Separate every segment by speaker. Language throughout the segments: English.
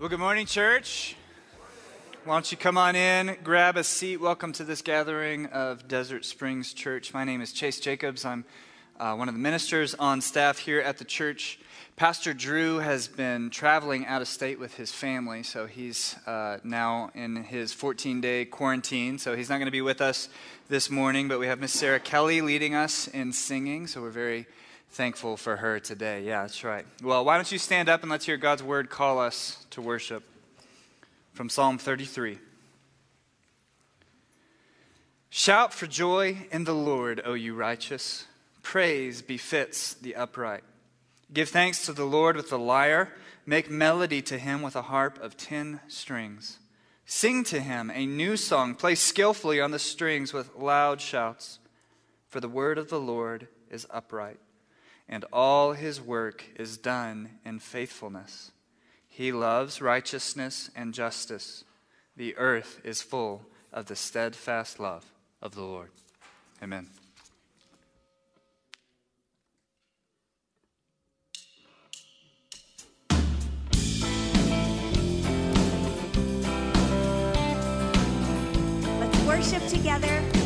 Speaker 1: Well, good morning, church. Why don't you come on in, grab a seat? Welcome to this gathering of Desert Springs Church. My name is Chase Jacobs. I'm uh, one of the ministers on staff here at the church. Pastor Drew has been traveling out of state with his family, so he's uh, now in his 14 day quarantine, so he's not going to be with us this morning. But we have Miss Sarah Kelly leading us in singing, so we're very thankful for her today. Yeah, that's right. Well, why don't you stand up and let's hear God's word call us to worship from Psalm 33. Shout for joy in the Lord, O you righteous. Praise befits the upright. Give thanks to the Lord with the lyre. Make melody to him with a harp of ten strings. Sing to him a new song. Play skillfully on the strings with loud shouts. For the word of the Lord is upright and all his work is done in faithfulness. He loves righteousness and justice. The earth is full of the steadfast love of the Lord. Amen.
Speaker 2: Let's worship together.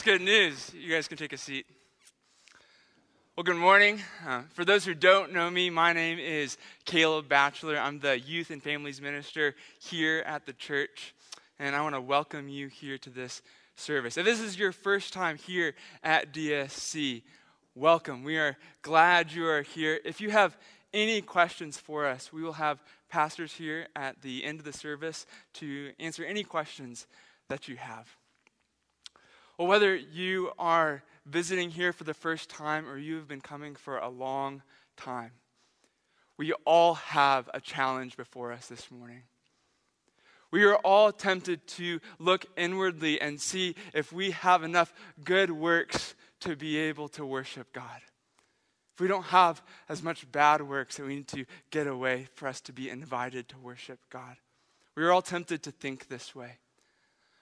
Speaker 3: That's good news. You guys can take a seat. Well, good morning. Uh, for those who don't know me, my name is Caleb Batchelor. I'm the youth and families minister here at the church. and I want to welcome you here to this service. If this is your first time here at DSC, welcome. We are glad you are here. If you have any questions for us, we will have pastors here at the end of the service to answer any questions that you have. Well, whether you are visiting here for the first time or you have been coming for a long time, we all have a challenge before us this morning. We are all tempted to look inwardly and see if we have enough good works to be able to worship God. If we don't have as much bad works that we need to get away for us to be invited to worship God. We are all tempted to think this way.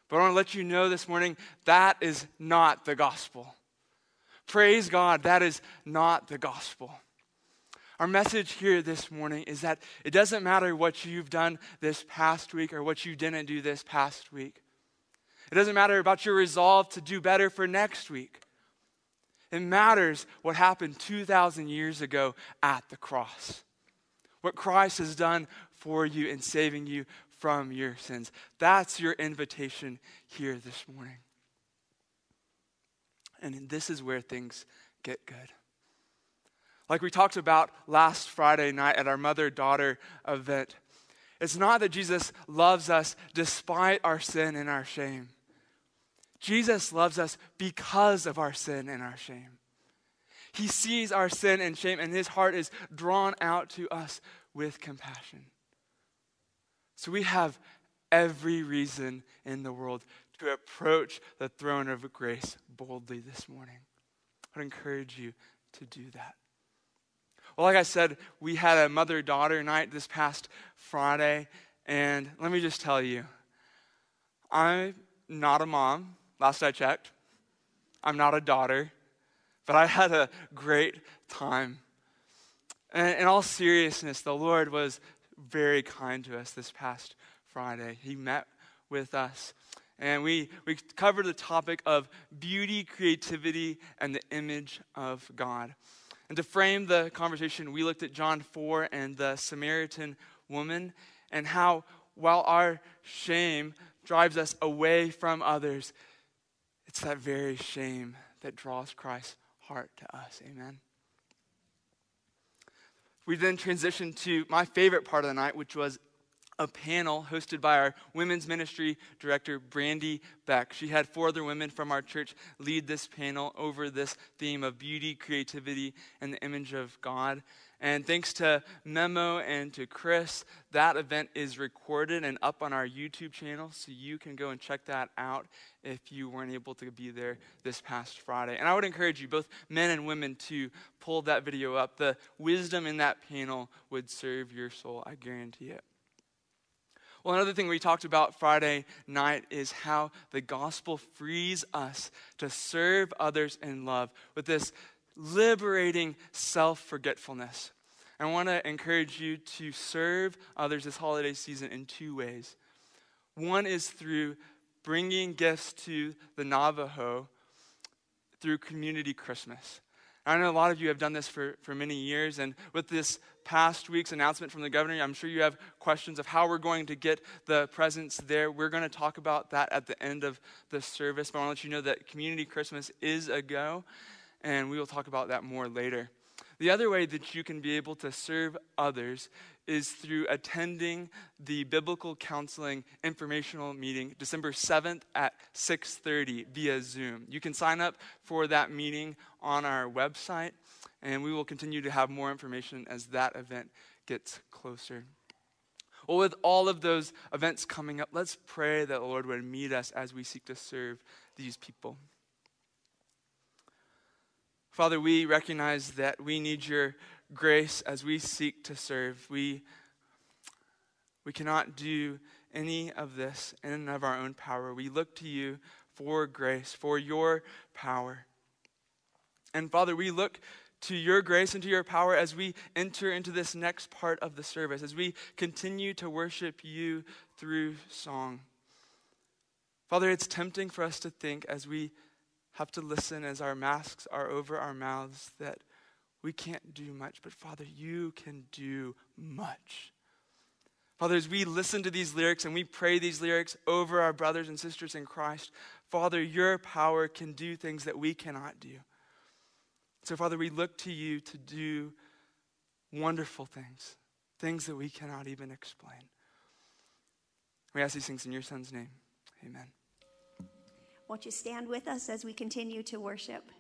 Speaker 3: But I want to let you know this morning that is not the gospel. Praise God, that is not the gospel. Our message here this morning is that it doesn't matter what you've done this past week or what you didn't do this past week. It doesn't matter about your resolve to do better for next week. It matters what happened 2,000 years ago at the cross. What Christ has done for you in saving you from your sins. That's your invitation here this morning. And this is where things get good. Like we talked about last Friday night at our mother daughter event, it's not that Jesus loves us despite our sin and our shame. Jesus loves us because of our sin and our shame. He sees our sin and shame, and his heart is drawn out to us with compassion. So we have every reason in the world to approach the throne of grace boldly this morning. I would encourage you to do that. Well, like I said, we had a mother daughter night this past Friday, and let me just tell you, I'm not a mom, last I checked. I'm not a daughter, but I had a great time. And in all seriousness, the Lord was very kind to us this past Friday. He met with us. And we, we covered the topic of beauty, creativity, and the image of God. And to frame the conversation, we looked at John 4 and the Samaritan woman and how, while our shame drives us away from others, it's that very shame that draws Christ's heart to us. Amen. We then transitioned to my favorite part of the night, which was a panel hosted by our women's ministry director, Brandy Beck. She had four other women from our church lead this panel over this theme of beauty, creativity, and the image of God. And thanks to Memo and to Chris, that event is recorded and up on our YouTube channel, so you can go and check that out if you weren't able to be there this past Friday. And I would encourage you, both men and women, to pull that video up. The wisdom in that panel would serve your soul, I guarantee it. Well, another thing we talked about Friday night is how the gospel frees us to serve others in love with this liberating self forgetfulness. I want to encourage you to serve others this holiday season in two ways. One is through bringing gifts to the Navajo through Community Christmas. I know a lot of you have done this for, for many years, and with this past week's announcement from the governor, I'm sure you have questions of how we're going to get the presents there. We're going to talk about that at the end of the service, but I want to let you know that Community Christmas is a go, and we will talk about that more later. The other way that you can be able to serve others is through attending the biblical counseling informational meeting December 7th at 6:30 via Zoom. You can sign up for that meeting on our website and we will continue to have more information as that event gets closer. Well, with all of those events coming up, let's pray that the Lord would meet us as we seek to serve these people. Father, we recognize that we need your grace as we seek to serve. We, we cannot do any of this in and of our own power. We look to you for grace, for your power. And Father, we look to your grace and to your power as we enter into this next part of the service, as we continue to worship you through song. Father, it's tempting for us to think as we have to listen as our masks are over our mouths that we can't do much, but Father, you can do much. Father, as we listen to these lyrics and we pray these lyrics over our brothers and sisters in Christ, Father, your power can do things that we cannot do. So, Father, we look to you to do wonderful things, things that we cannot even explain. We ask these things in your Son's name. Amen.
Speaker 2: Won't you stand with us as we continue to worship?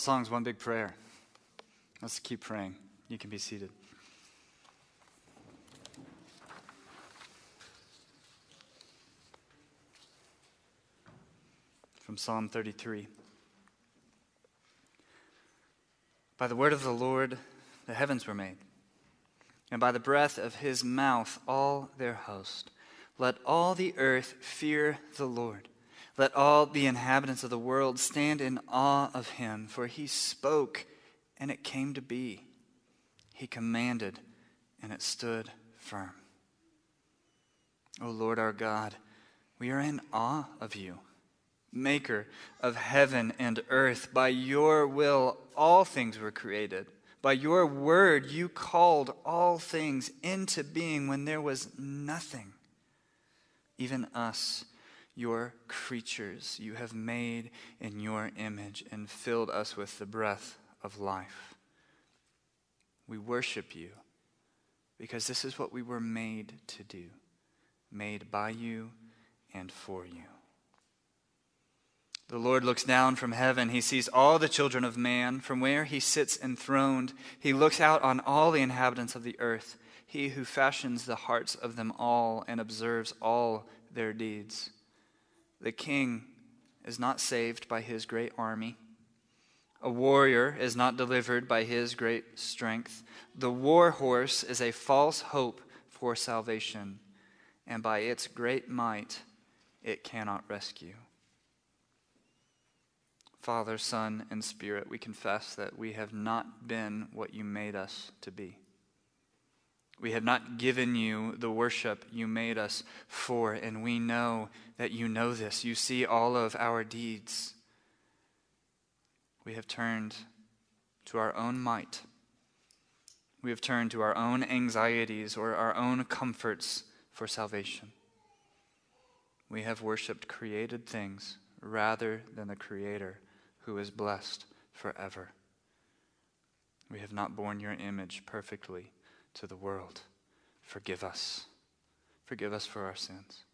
Speaker 1: Song's one big prayer. Let's keep praying. You can be seated. From Psalm 33. By the word of the Lord, the heavens were made, and by the breath of his mouth, all their host. Let all the earth fear the Lord. Let all the inhabitants of the world stand in awe of him, for he spoke, and it came to be. He commanded, and it stood firm. O Lord our God, we are in awe of you, maker of heaven and earth. By your will, all things were created. By your word, you called all things into being when there was nothing. Even us, your creatures, you have made in your image and filled us with the breath of life. We worship you because this is what we were made to do, made by you and for you. The Lord looks down from heaven. He sees all the children of man. From where he sits enthroned, he looks out on all the inhabitants of the earth. He who fashions the hearts of them all and observes all their deeds. The king is not saved by his great army. A warrior is not delivered by his great strength. The war horse is a false hope for salvation, and by its great might it cannot rescue. Father, Son, and Spirit, we confess that we have not been what you made us to be. We have not given you the worship you made us for, and we know that you know this. You see all of our deeds. We have turned to our own might. We have turned to our own anxieties or our own comforts for salvation. We have worshiped created things rather than the Creator who is blessed forever. We have not borne your image perfectly to the world. Forgive us. Forgive us for our sins.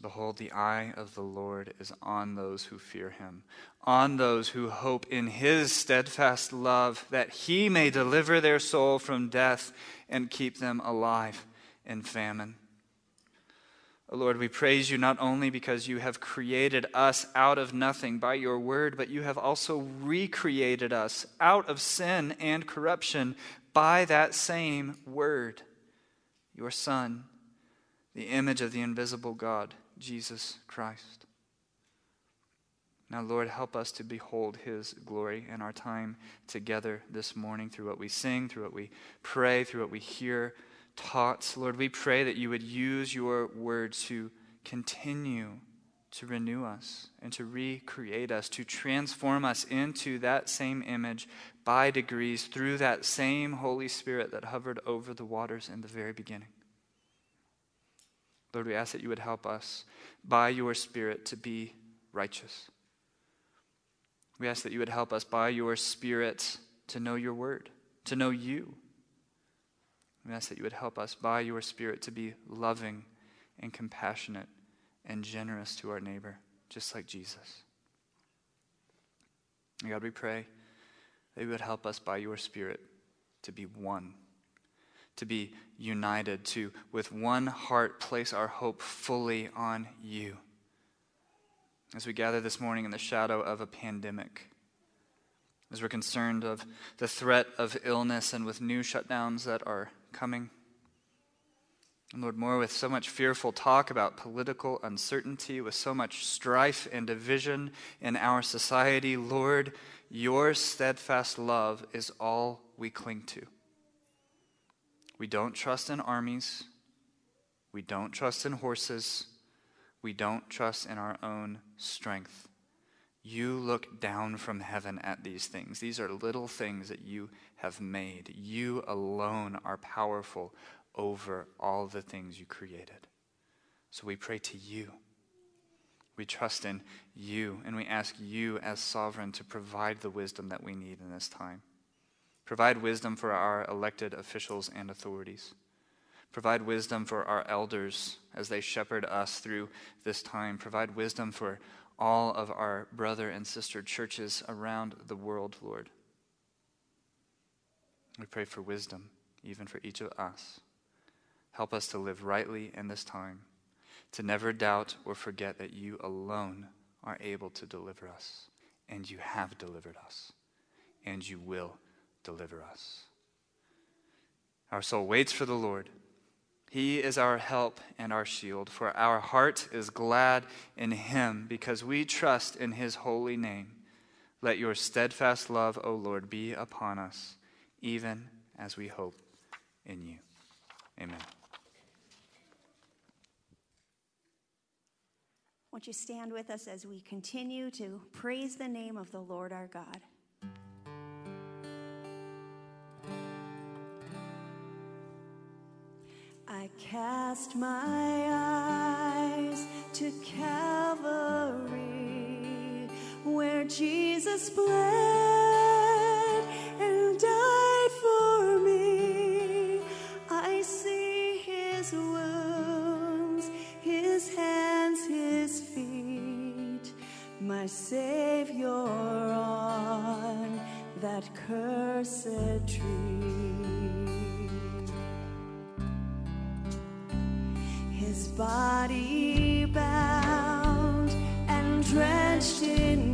Speaker 1: Behold, the eye of the Lord is on those who fear him, on those who hope in his steadfast love, that he may deliver their soul from death and keep them alive in famine. O Lord, we praise you not only because you have created us out of nothing by your word, but you have also recreated us out of sin and corruption by that same word, your Son, the image of the invisible God, Jesus Christ. Now, Lord, help us to behold his glory in our time together this morning through what we sing, through what we pray, through what we hear taught. Lord, we pray that you would use your word to continue to renew us and to recreate us, to transform us into that same image by degrees through that same Holy Spirit that hovered over the waters in the very beginning. Lord, we ask that you would help us by your Spirit to be righteous. We ask that you would help us by your Spirit to know your word, to know you. We ask that you would help us by your Spirit to be loving and compassionate and generous to our neighbor, just like Jesus. And God, we pray that you would help us by your Spirit to be one, to be united, to, with one heart, place our hope fully on you. As we gather this morning in the shadow of a pandemic, as we're concerned of the threat of illness and with new shutdowns that are coming. And Lord, more with so much fearful talk about political uncertainty, with so much strife and division in our society, Lord, your steadfast love is all we cling to. We don't trust in armies. We don't trust in horses. We don't trust in our own strength. You look down from heaven at these things. These are little things that you have made. You alone are powerful over all the things you created. So we pray to you. We trust in you, and we ask you as sovereign to provide the wisdom that we need in this time. Provide wisdom for our elected officials and authorities. Provide wisdom for our elders as they shepherd us through this time. Provide wisdom for all of our brother and sister churches around the world, Lord. We pray for wisdom, even for each of us. Help us to live rightly in this time, to never doubt or forget that you alone are able to deliver us, and you have delivered us, and you will deliver us. Our soul waits for the Lord. He is our help and our shield, for our heart is glad in him because we trust in his holy name. Let your steadfast love, O Lord, be upon us, even as we hope in you. Amen.
Speaker 2: Won't you stand with us as we continue to praise the name of the Lord our God? I cast my eyes to Calvary, where Jesus bled my Savior on that cursed tree. His body bound and drenched in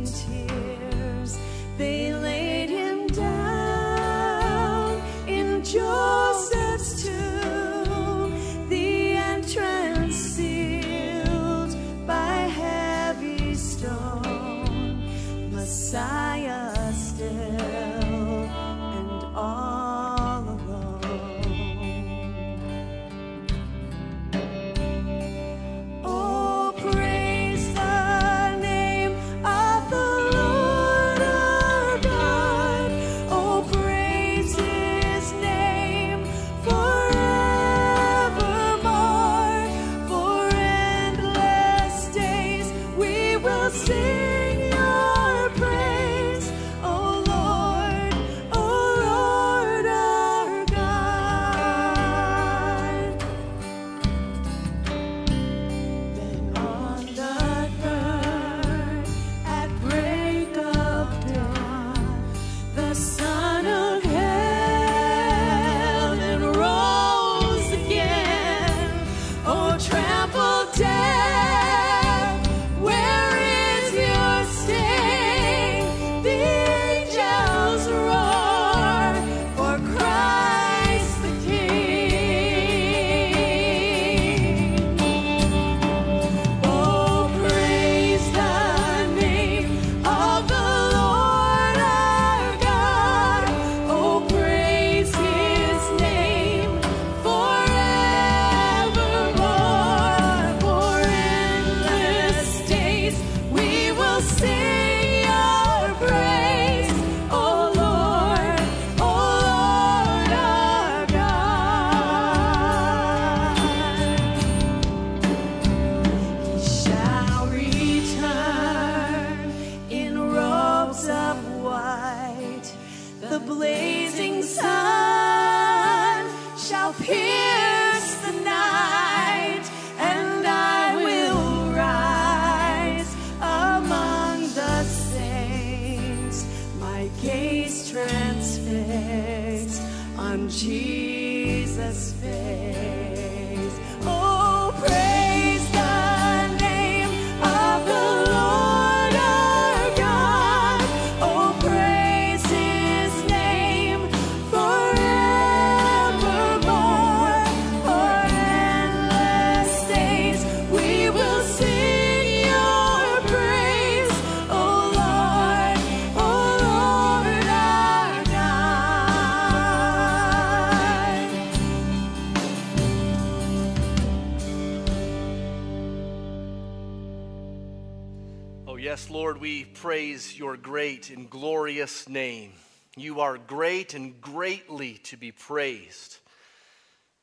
Speaker 2: name.
Speaker 4: You are great and greatly to be praised.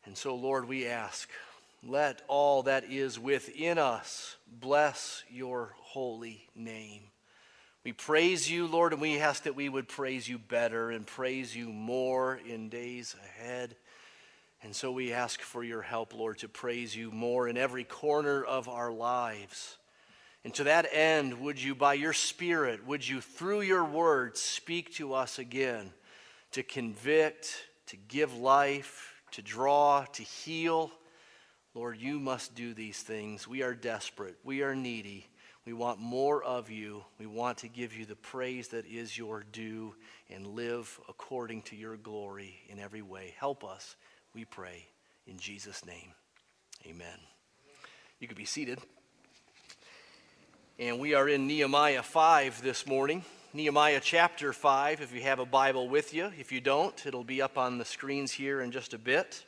Speaker 4: And so, Lord, we ask, let all that is within us bless your holy name. We praise you, Lord, and we ask that we would praise you better and praise you more in days ahead. And so we ask for your help, Lord, to praise you more in every corner of our lives. And to that end, would you, by your Spirit, would you, through your word, speak to us again to convict, to give life, to draw, to heal? Lord, you must do these things. We are desperate. We are needy. We want more of you. We want to give you the praise that is your due and live according to your glory in every way. Help us, we pray, in Jesus' name. Amen. You could be seated. And we are in Nehemiah 5 this morning. Nehemiah chapter 5, if you have a Bible with you. If you don't, it'll be up on the screens here in just a bit.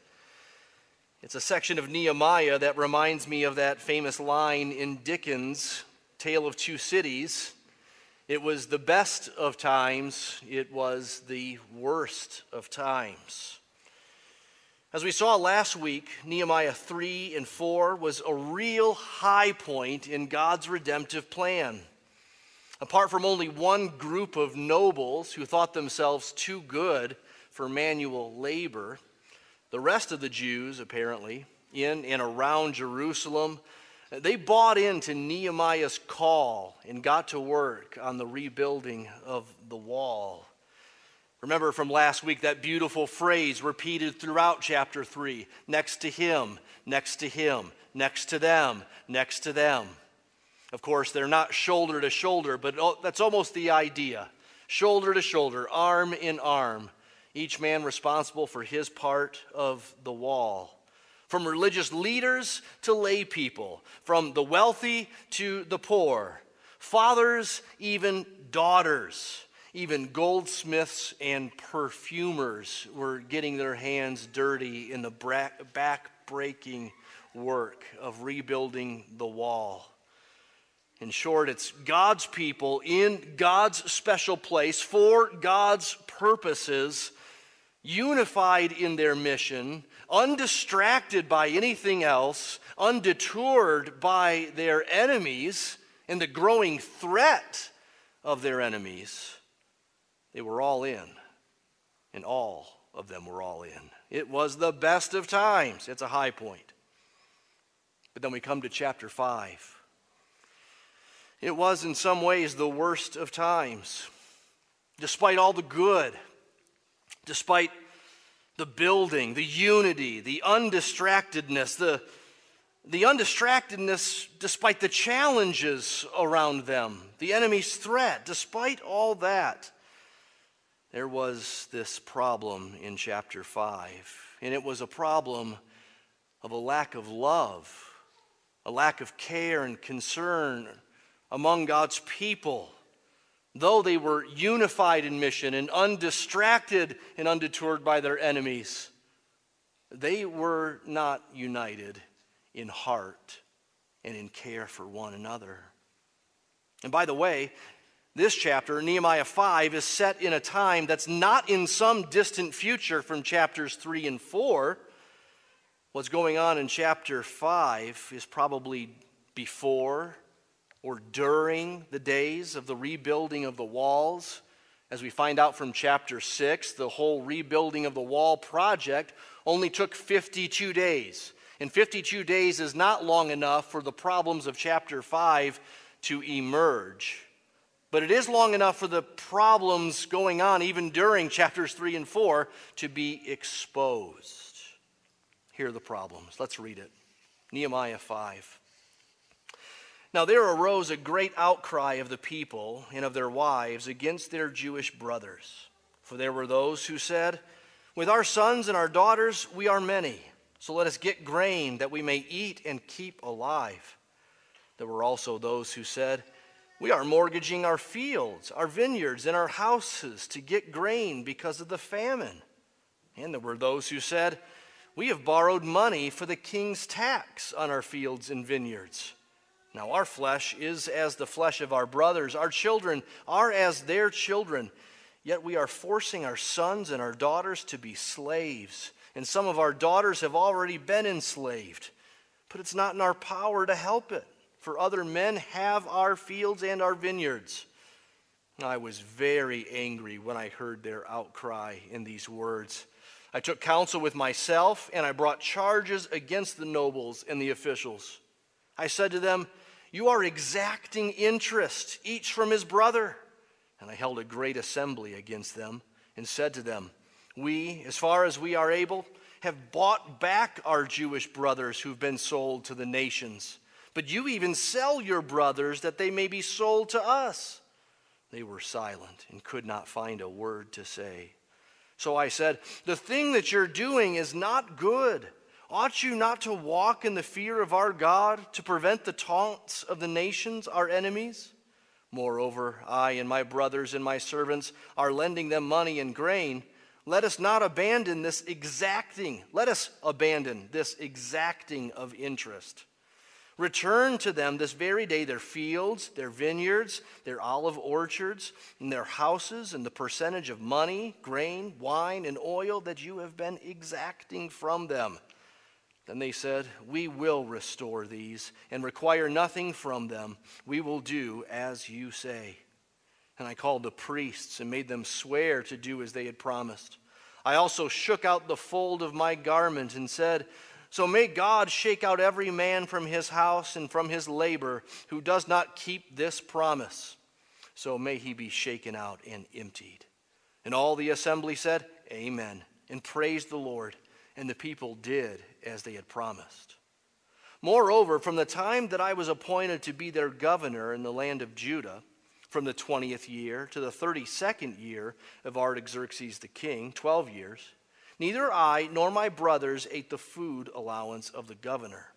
Speaker 4: It's a section of Nehemiah that reminds me of that famous line in Dickens' Tale of Two Cities. It was the best of times, it was the worst of times. As we saw last week, Nehemiah 3 and 4 was a real high point in God's redemptive plan. Apart from only one group of nobles who thought themselves too good for manual labor, the rest of the Jews, apparently, in and around Jerusalem, they bought into Nehemiah's call and got to work on the rebuilding of the wall. Remember from last week that beautiful phrase repeated throughout chapter 3 next to him, next to him, next to them, next to them. Of course, they're not shoulder to shoulder, but that's almost the idea. Shoulder to shoulder, arm in arm, each man responsible for his part of the wall. From religious leaders to lay people, from the wealthy to the poor, fathers, even daughters. Even goldsmiths and perfumers were getting their hands dirty in the back breaking work of rebuilding the wall. In short, it's God's people in God's special place for God's purposes, unified in their mission, undistracted by anything else, undetoured by their enemies and the growing threat of their enemies. They were all in, and all of them were all in. It was the best of times. It's a high point. But then we come to chapter 5. It was, in some ways, the worst of times. Despite all the good, despite the building, the unity, the undistractedness, the, the undistractedness despite the challenges around them, the enemy's threat, despite all that, there was this problem in chapter 5. And it was a problem of a lack of love, a lack of care and concern among God's people. Though they were unified in mission and undistracted and undetoured by their enemies, they were not united in heart and in care for one another. And by the way, this chapter, Nehemiah 5, is set in a time that's not in some distant future from chapters 3 and 4. What's going on in chapter 5 is probably before or during the days of the rebuilding of the walls As we find out from chapter 6, the whole rebuilding of the wall project only took 52 days. And 52 days is not long enough for the problems of chapter 5 to emerge. But it is long enough for the problems going on, even during chapters 3 and 4, to be exposed. Here are the problems. Let's read it Nehemiah 5. Now there arose a great outcry of the people and of their wives against their Jewish brothers. For there were those who said, With our sons and our daughters we are many, so let us get grain that we may eat and keep alive. There were also those who said, We are mortgaging our fields, our vineyards, and our houses to get grain because of the famine. And there were those who said, We have borrowed money for the king's tax on our fields and vineyards. Now, our flesh is as the flesh of our brothers, our children are as their children. Yet we are forcing our sons and our daughters to be slaves, and some of our daughters have already been enslaved. But it's not in our power to help it, for other men have our fields and our vineyards. I was very angry when I heard their outcry in these words. I took counsel with myself, and I brought charges against the nobles and the officials. I said to them, You are exacting interest, each from his brother. And I held a great assembly against them and said to them, We, as far as we are able, have bought back our Jewish brothers who've been sold to the nations. But you even sell your brothers that they may be sold to us. They were silent and could not find a word to say. So I said, The thing that you're doing is not good. Ought you not to walk in the fear of our God to prevent the taunts of the nations, our enemies? Moreover, I and my brothers and my servants are lending them money and grain. Let us not abandon this exacting, let us abandon this exacting of interest. Return to them this very day their fields, their vineyards, their olive orchards, and their houses, and the percentage of money, grain, wine, and oil that you have been exacting from them. Then they said, We will restore these and require nothing from them. We will do as you say. And I called the priests and made them swear to do as they had promised. I also shook out the fold of my garment and said, So may God shake out every man from his house and from his labor who does not keep this promise. So may he be shaken out and emptied. And all the assembly said, Amen, and praised the Lord. And the people did as they had promised. Moreover, from the time that I was appointed to be their governor in the land of Judah, from the 20th year to the 32nd year of Artaxerxes the king, 12 years, neither I nor my brothers ate the food allowance of the governor.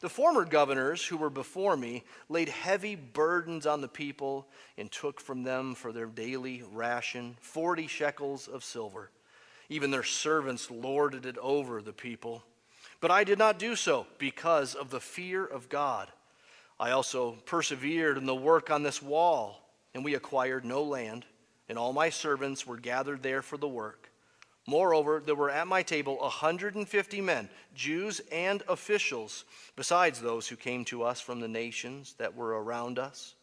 Speaker 4: The former governors who were before me laid heavy burdens on the people and took from them for their daily ration 40 shekels of silver. Even their servants lorded it over the people. But I did not do so because of the fear of God. I also persevered in the work on this wall, and we acquired no land, and all my servants were gathered there for the work. Moreover, there were at my table a 150 men, Jews and officials, besides those who came to us from the nations that were around us.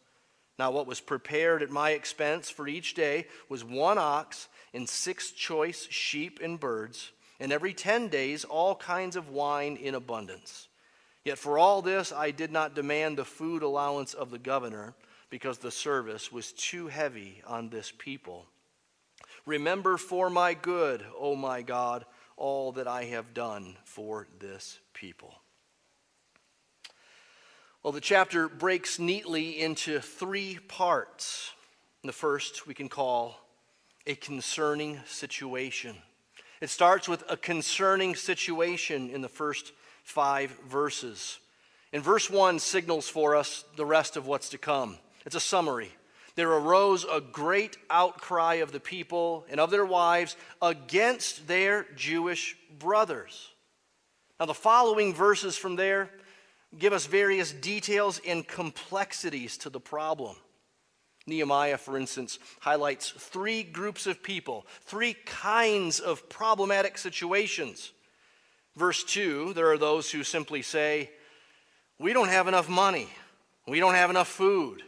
Speaker 4: Now, what was prepared at my expense for each day was one ox and six choice sheep and birds, and every ten days all kinds of wine in abundance. Yet for all this I did not demand the food allowance of the governor, because the service was too heavy on this people. Remember for my good, O my God, all that I have done for this people. Well, the chapter breaks neatly into three parts. The first we can call a concerning situation. It starts with a concerning situation in the first five verses. And verse 1 signals for us the rest of what's to come. It's a summary. There arose a great outcry of the people and of their wives against their Jewish brothers. Now, the following verses from there give us various details and complexities to the problem. Nehemiah, for instance, highlights three groups of people, three kinds of problematic situations. Verse 2, there are those who simply say, We don't have enough money, we don't have enough food,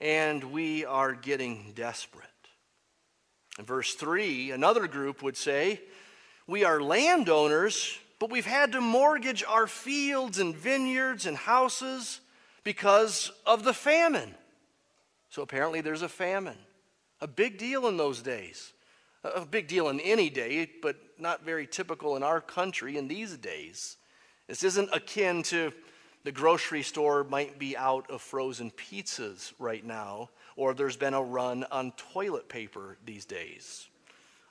Speaker 4: and we are getting desperate. In verse 3, another group would say, We are landowners, but we've had to mortgage our fields and vineyards and houses because of the famine. So apparently there's a famine. A big deal in those days. A big deal in any day, but not very typical in our country in these days. This isn't akin to the grocery store might be out of frozen pizzas right now, or there's been a run on toilet paper these days.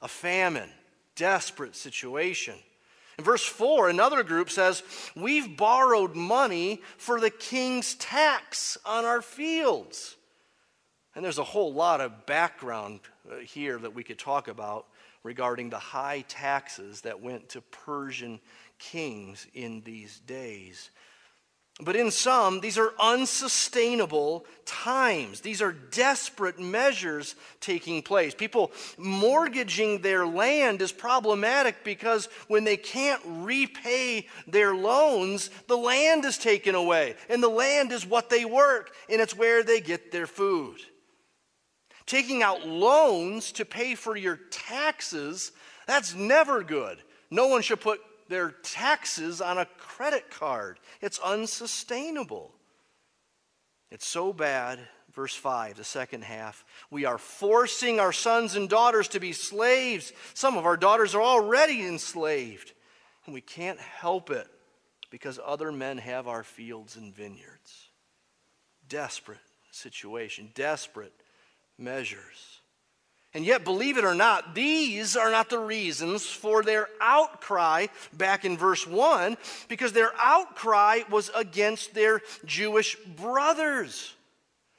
Speaker 4: A famine, desperate situation. In verse 4, another group says, We've borrowed money for the king's tax on our fields. And there's a whole lot of background uh, here that we could talk about regarding the high taxes that went to Persian kings in these days. But in sum, these are unsustainable times. These are desperate measures taking place. People mortgaging their land is problematic because when they can't repay their loans, the land is taken away. And the land is what they work, and it's where they get their food. Taking out loans to pay for your taxes, that's never good. No one should put their taxes on a credit card. It's unsustainable. It's so bad. Verse 5, the second half. We are forcing our sons and daughters to be slaves. Some of our daughters are already enslaved. And we can't help it because other men have our fields and vineyards. Desperate situation, desperate measures. And yet, believe it or not, these are not the reasons for their outcry back in verse 1, because their outcry was against their Jewish brothers.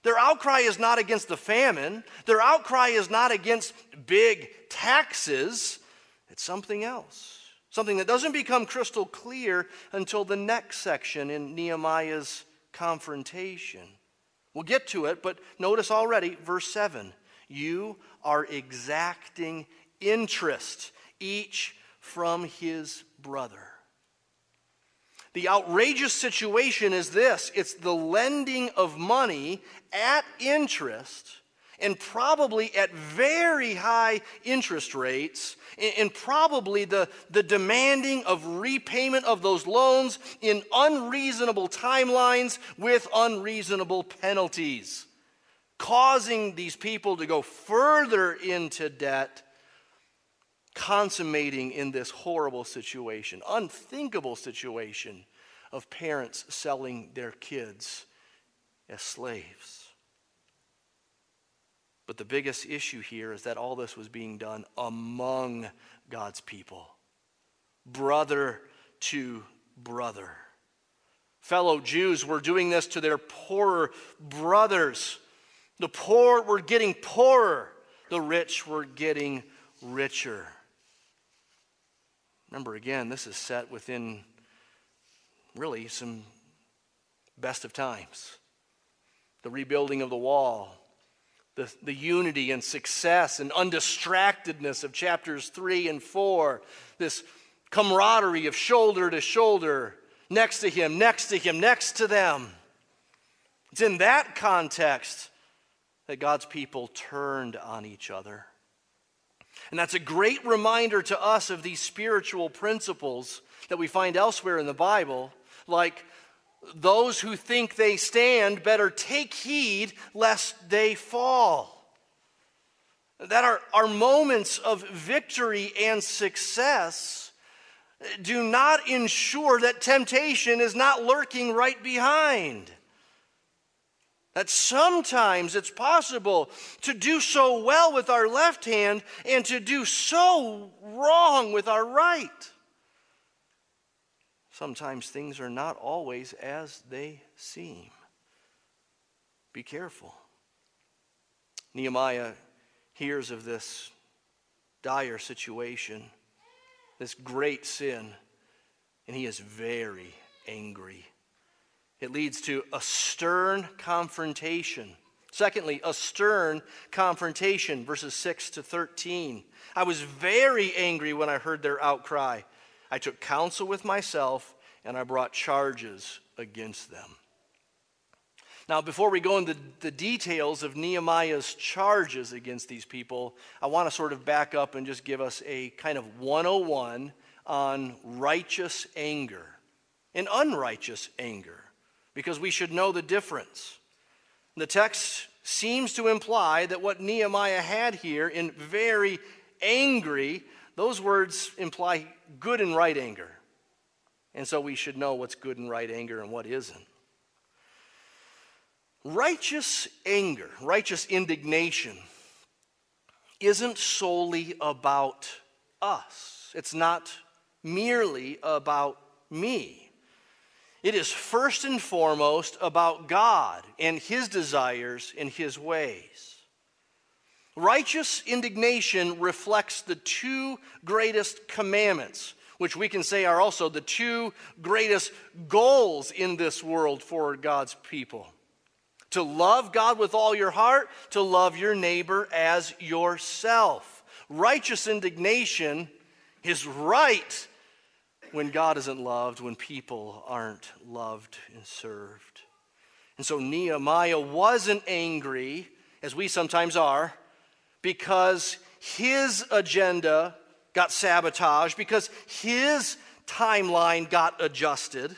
Speaker 4: Their outcry is not against the famine, their outcry is not against big taxes, it's something else. Something that doesn't become crystal clear until the next section in Nehemiah's confrontation. We'll get to it, but notice already, verse 7 you are exacting interest, each from his brother. The outrageous situation is this it's the lending of money at interest and probably at very high interest rates, and probably the, the demanding of repayment of those loans in unreasonable timelines with unreasonable penalties causing these people to go further into debt, consummating in this horrible situation, unthinkable situation of parents selling their kids as slaves. But the biggest issue here is that all this was being done among God's people, brother to brother. Fellow Jews were doing this to their poorer brothers the poor were getting poorer, the rich were getting richer. Remember, again, this is set within really some best of times. The rebuilding of the wall, the, the unity and success and undistractedness of chapters 3 and 4, this camaraderie of shoulder to shoulder, next to him, next to him, next to them. It's in that context that God's people turned on each other. And that's a great reminder to us of these spiritual principles that we find elsewhere in the Bible, like those who think they stand better take heed lest they fall. That our, our moments of victory and success do not ensure that temptation is not lurking right behind. That sometimes it's possible to do so well with our left hand and to do so wrong with our right. Sometimes things are not always as they seem. Be careful. Nehemiah hears of this dire situation, this great sin, and he is very angry. It leads to a stern confrontation. Secondly, a stern confrontation, verses 6 to 13. I was very angry when I heard their outcry. I took counsel with myself and I brought charges against them. Now, before we go into the details of Nehemiah's charges against these people, I want to sort of back up and just give us a kind of 101 on righteous anger and unrighteous anger, because we should know the difference. The text seems to imply that what Nehemiah had here in very angry, those words imply good and right anger. And so we should know what's good and right anger and what isn't. Righteous anger, righteous indignation, isn't solely about us. It's not merely about me. It is first and foremost about God and His desires and His ways. Righteous indignation reflects the two greatest commandments, which we can say are also the two greatest goals in this world for God's people to love God with all your heart, to love your neighbor as yourself. Righteous indignation is right when God isn't loved, when people aren't loved and served. And so Nehemiah wasn't angry, as we sometimes are, because his agenda got sabotaged, because his timeline got adjusted.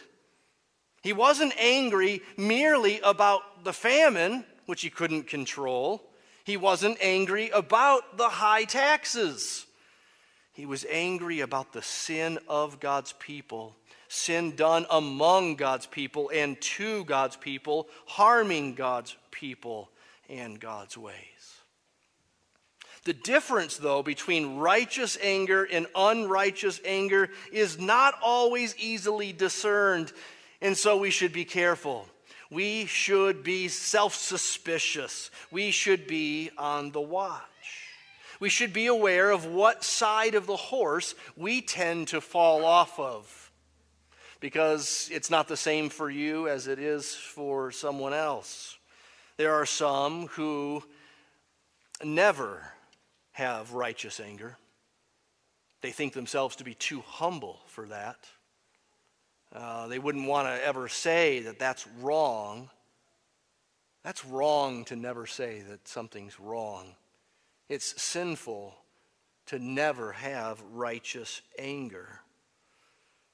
Speaker 4: He wasn't angry merely about the famine, which he couldn't control. He wasn't angry about the high taxes. He was angry about the sin of God's people, sin done among God's people and to God's people, harming God's people and God's ways. The difference, though, between righteous anger and unrighteous anger is not always easily discerned, and so we should be careful. We should be self suspicious. We should be on the watch. We should be aware of what side of the horse we tend to fall off of. Because it's not the same for you as it is for someone else. There are some who never have righteous anger. They think themselves to be too humble for that. Uh, they wouldn't want to ever say that that's wrong. That's wrong to never say that something's wrong. It's sinful to never have righteous anger.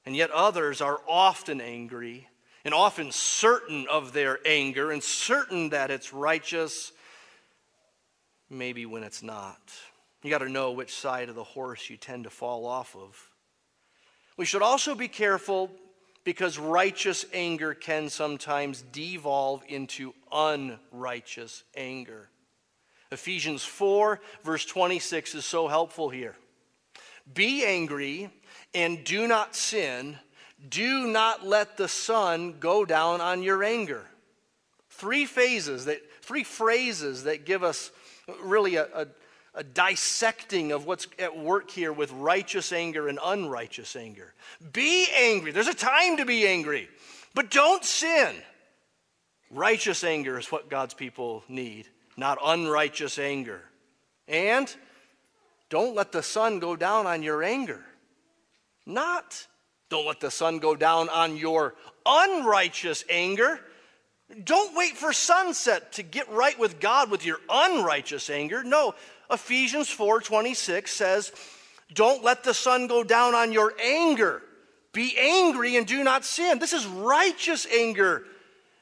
Speaker 4: And yet others are often angry and often certain of their anger and certain that it's righteous, maybe when it's not. You got to know which side of the horse you tend to fall off of. We should also be careful because righteous anger can sometimes devolve into unrighteous anger. Ephesians 4, verse 26 is so helpful here. Be angry and do not sin. Do not let the sun go down on your anger. Three phases that three phrases that give us really a, a a dissecting of what's at work here with righteous anger and unrighteous anger. Be angry. There's a time to be angry, but don't sin. Righteous anger is what God's people need, not unrighteous anger. And don't let the sun go down on your anger. Not don't let the sun go down on your unrighteous anger. Don't wait for sunset to get right with God with your unrighteous anger. No, Ephesians 4:26 says, "Don't let the sun go down on your anger. Be angry and do not sin." This is righteous anger.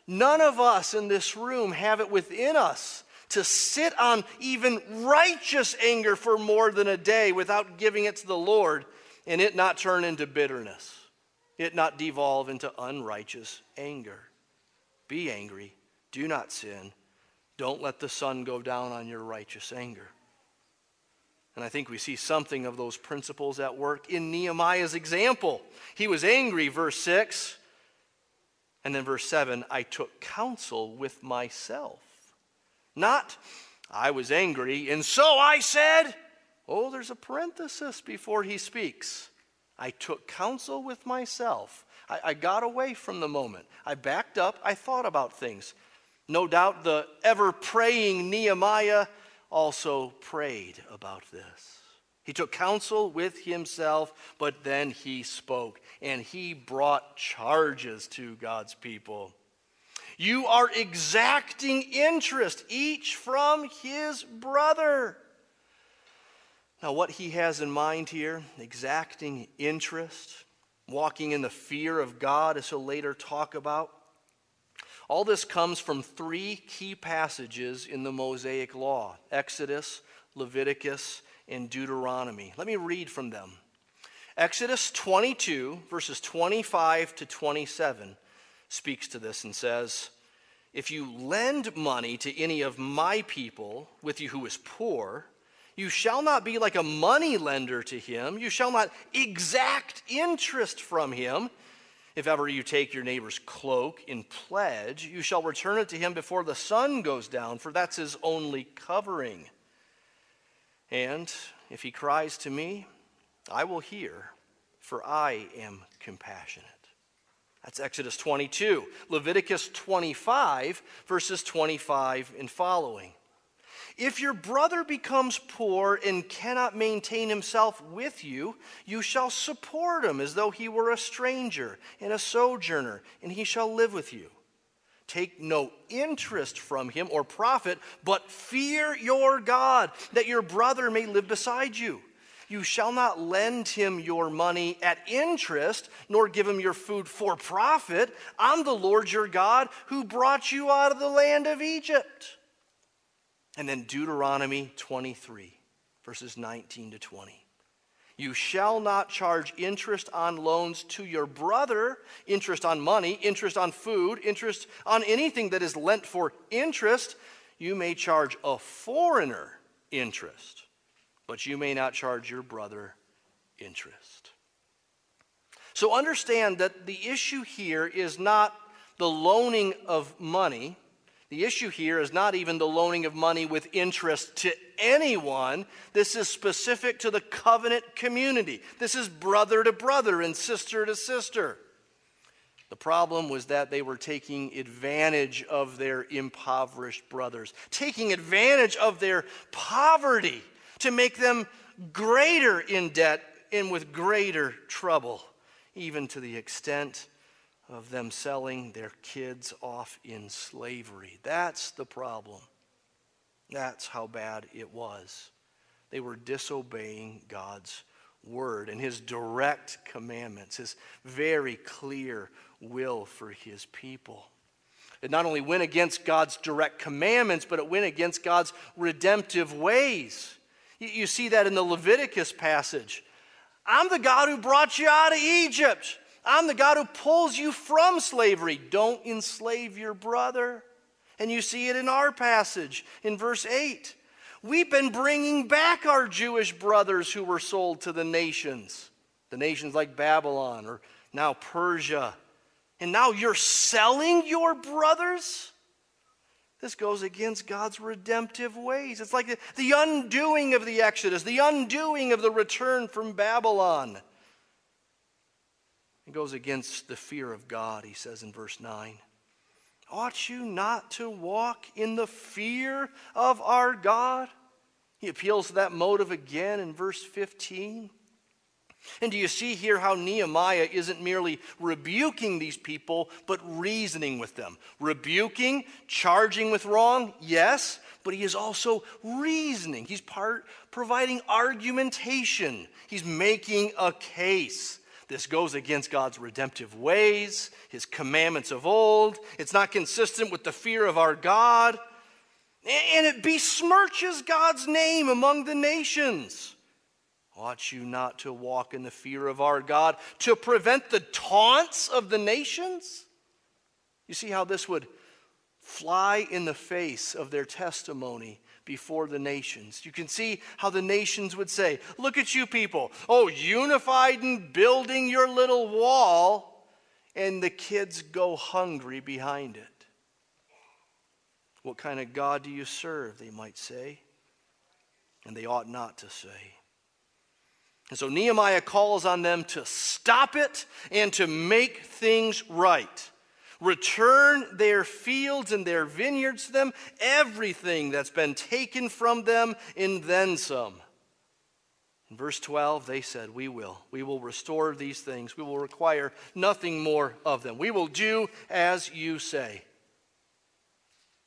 Speaker 4: None of us in this room have it within us to sit on even righteous anger for more than a day without giving it to the Lord and it not turn into bitterness. It not devolve into unrighteous anger. Be angry, do not sin. Don't let the sun go down on your righteous anger. And I think we see something of those principles at work in Nehemiah's example. He was angry, verse 6. And then verse 7 I took counsel with myself. Not, I was angry, and so I said, Oh, there's a parenthesis before he speaks. I took counsel with myself. I, I got away from the moment. I backed up. I thought about things. No doubt the ever praying Nehemiah also prayed about this. He took counsel with himself, but then he spoke and he brought charges to God's people. You are exacting interest, each from his brother. Now, what he has in mind here, exacting interest, walking in the fear of God, as he'll later talk about, all this comes from three key passages in the Mosaic Law Exodus, Leviticus, and Deuteronomy. Let me read from them. Exodus 22, verses 25 to 27, speaks to this and says, If you lend money to any of my people with you who is poor, you shall not be like a money lender to him. You shall not exact interest from him. If ever you take your neighbor's cloak in pledge, you shall return it to him before the sun goes down, for that's his only covering. And if he cries to me, I will hear, for I am compassionate. That's Exodus 22. Leviticus 25, verses 25 and following. If your brother becomes poor and cannot maintain himself with you, you shall support him as though he were a stranger and a sojourner, and he shall live with you. Take no interest from him or profit, but fear your God, that your brother may live beside you. You shall not lend him your money at interest, nor give him your food for profit. I'm the Lord your God who brought you out of the land of Egypt. And then Deuteronomy 23, verses 19 to 20. You shall not charge interest on loans to your brother, interest on money, interest on food, interest on anything that is lent for interest. You may charge a foreigner interest, but you may not charge your brother interest. So understand that the issue here is not the loaning of money. The issue here is not even the loaning of money with interest to anyone. This is specific to the covenant community. This is brother to brother and sister to sister. The problem was that they were taking advantage of their impoverished brothers, taking advantage of their poverty to make them greater in debt and with greater trouble, even to the extent of them selling their kids off in slavery. That's the problem. That's how bad it was. They were disobeying God's word and his direct commandments, his very clear will for his people. It not only went against God's direct commandments, but it went against God's redemptive ways. You, see that in the Leviticus passage. I'm the God who brought you out of Egypt. I'm the God who pulls you from slavery. Don't enslave your brother. And you see it in our passage in verse 8. We've been bringing back our Jewish brothers who were sold to the nations, the nations like Babylon or now Persia. And now you're selling your brothers? This goes against God's redemptive ways. It's like the, undoing of the Exodus, the undoing of the return from Babylon. It goes against the fear of God, he says in verse 9. Ought you not to walk in the fear of our God? He appeals to that motive again in verse 15. And do you see here how Nehemiah isn't merely rebuking these people, but reasoning with them? Rebuking, charging with wrong, yes, but he is also reasoning. He's part providing argumentation. He's making a case. This goes against God's redemptive ways, his commandments of old. It's not consistent with the fear of our God. And it besmirches God's name among the nations. Ought you not to walk in the fear of our God to prevent the taunts of the nations? You see how this would fly in the face of their testimony before the nations. You can see how the nations would say, Look at you people. Oh, unified and building your little wall, and the kids go hungry behind it. What kind of God do you serve? They might say. And they ought not to say. And so Nehemiah calls on them to stop it and to make things right. Return their fields and their vineyards to them, everything that's been taken from them, and then some. In verse 12, they said, We will. We will restore these things. We will require nothing more of them. We will do as you say.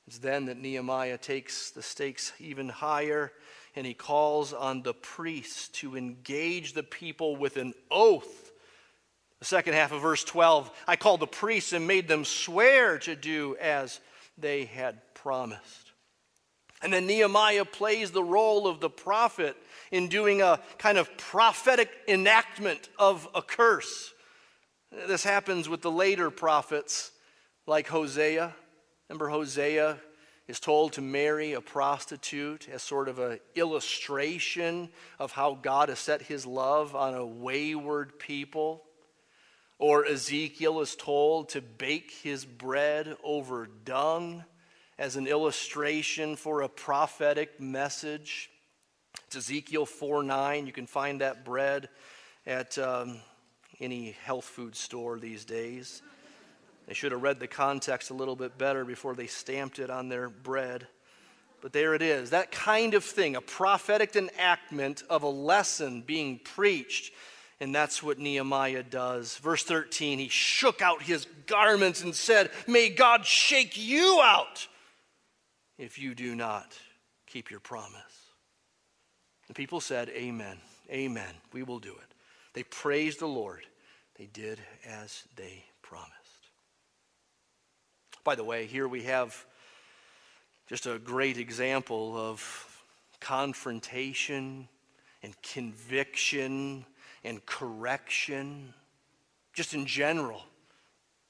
Speaker 4: It's then that Nehemiah takes the stakes even higher and he calls on the priests to engage the people with an oath. The second half of verse 12 I called the priests and made them swear to do as they had promised. And then Nehemiah plays the role of the prophet in doing a kind of prophetic enactment of a curse. This happens with the later prophets like Hosea. Remember, Hosea is told to marry a prostitute as sort of an illustration of how God has set his love on a wayward people. Or Ezekiel is told to bake his bread over dung as an illustration for a prophetic message. It's Ezekiel 4 9. You can find that bread at um, any health food store these days. They should have read the context a little bit better before they stamped it on their bread. But there it is. That kind of thing, a prophetic enactment of a lesson being preached. And that's what Nehemiah does. Verse 13, he shook out his garments and said, May God shake you out if you do not keep your promise. The people said, Amen. Amen. We will do it. They praised the Lord. They did as they promised. By the way, here we have just a great example of confrontation and conviction and correction, just in general.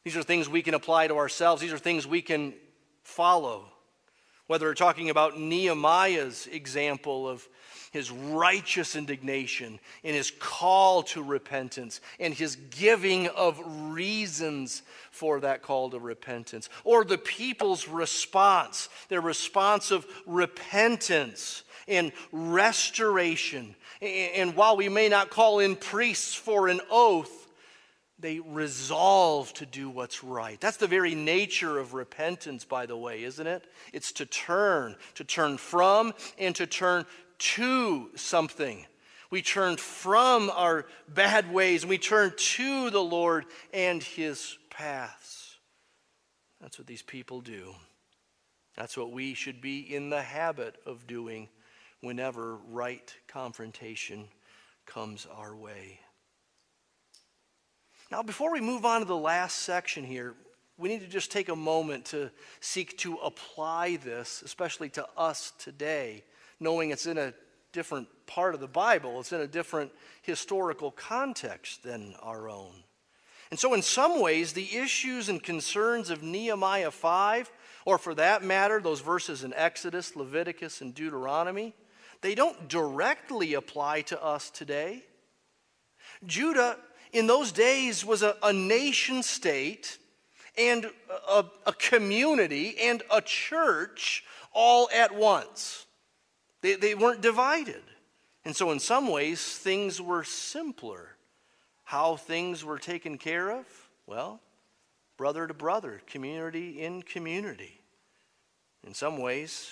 Speaker 4: These are things we can apply to ourselves, these are things we can follow. Whether we're talking about Nehemiah's example of his righteous indignation and his call to repentance and his giving of reasons for that call to repentance, or the people's response, their response of repentance and restoration. And while we may not call in priests for an oath, they resolve to do what's right. That's the very nature of repentance, by the way, isn't it? It's to turn, to turn from and to turn to something. We turn from our bad ways and we turn to the Lord and his paths. That's what these people do. That's what we should be in the habit of doing whenever right confrontation comes our way. Now, before we move on to the last section here, we need to just take a moment to seek to apply this, especially to us today, knowing it's in a different part of the Bible, it's in a different historical context than our own. And so, in some ways, the issues and concerns of Nehemiah 5, or for that matter, those verses in Exodus, Leviticus, and Deuteronomy, they don't directly apply to us today. Judah in those days was a, a nation state and a, a community and a church all at once. They, they weren't divided. And so, in some ways, things were simpler. How things were taken care of? Well, brother to brother, community in community. In some ways,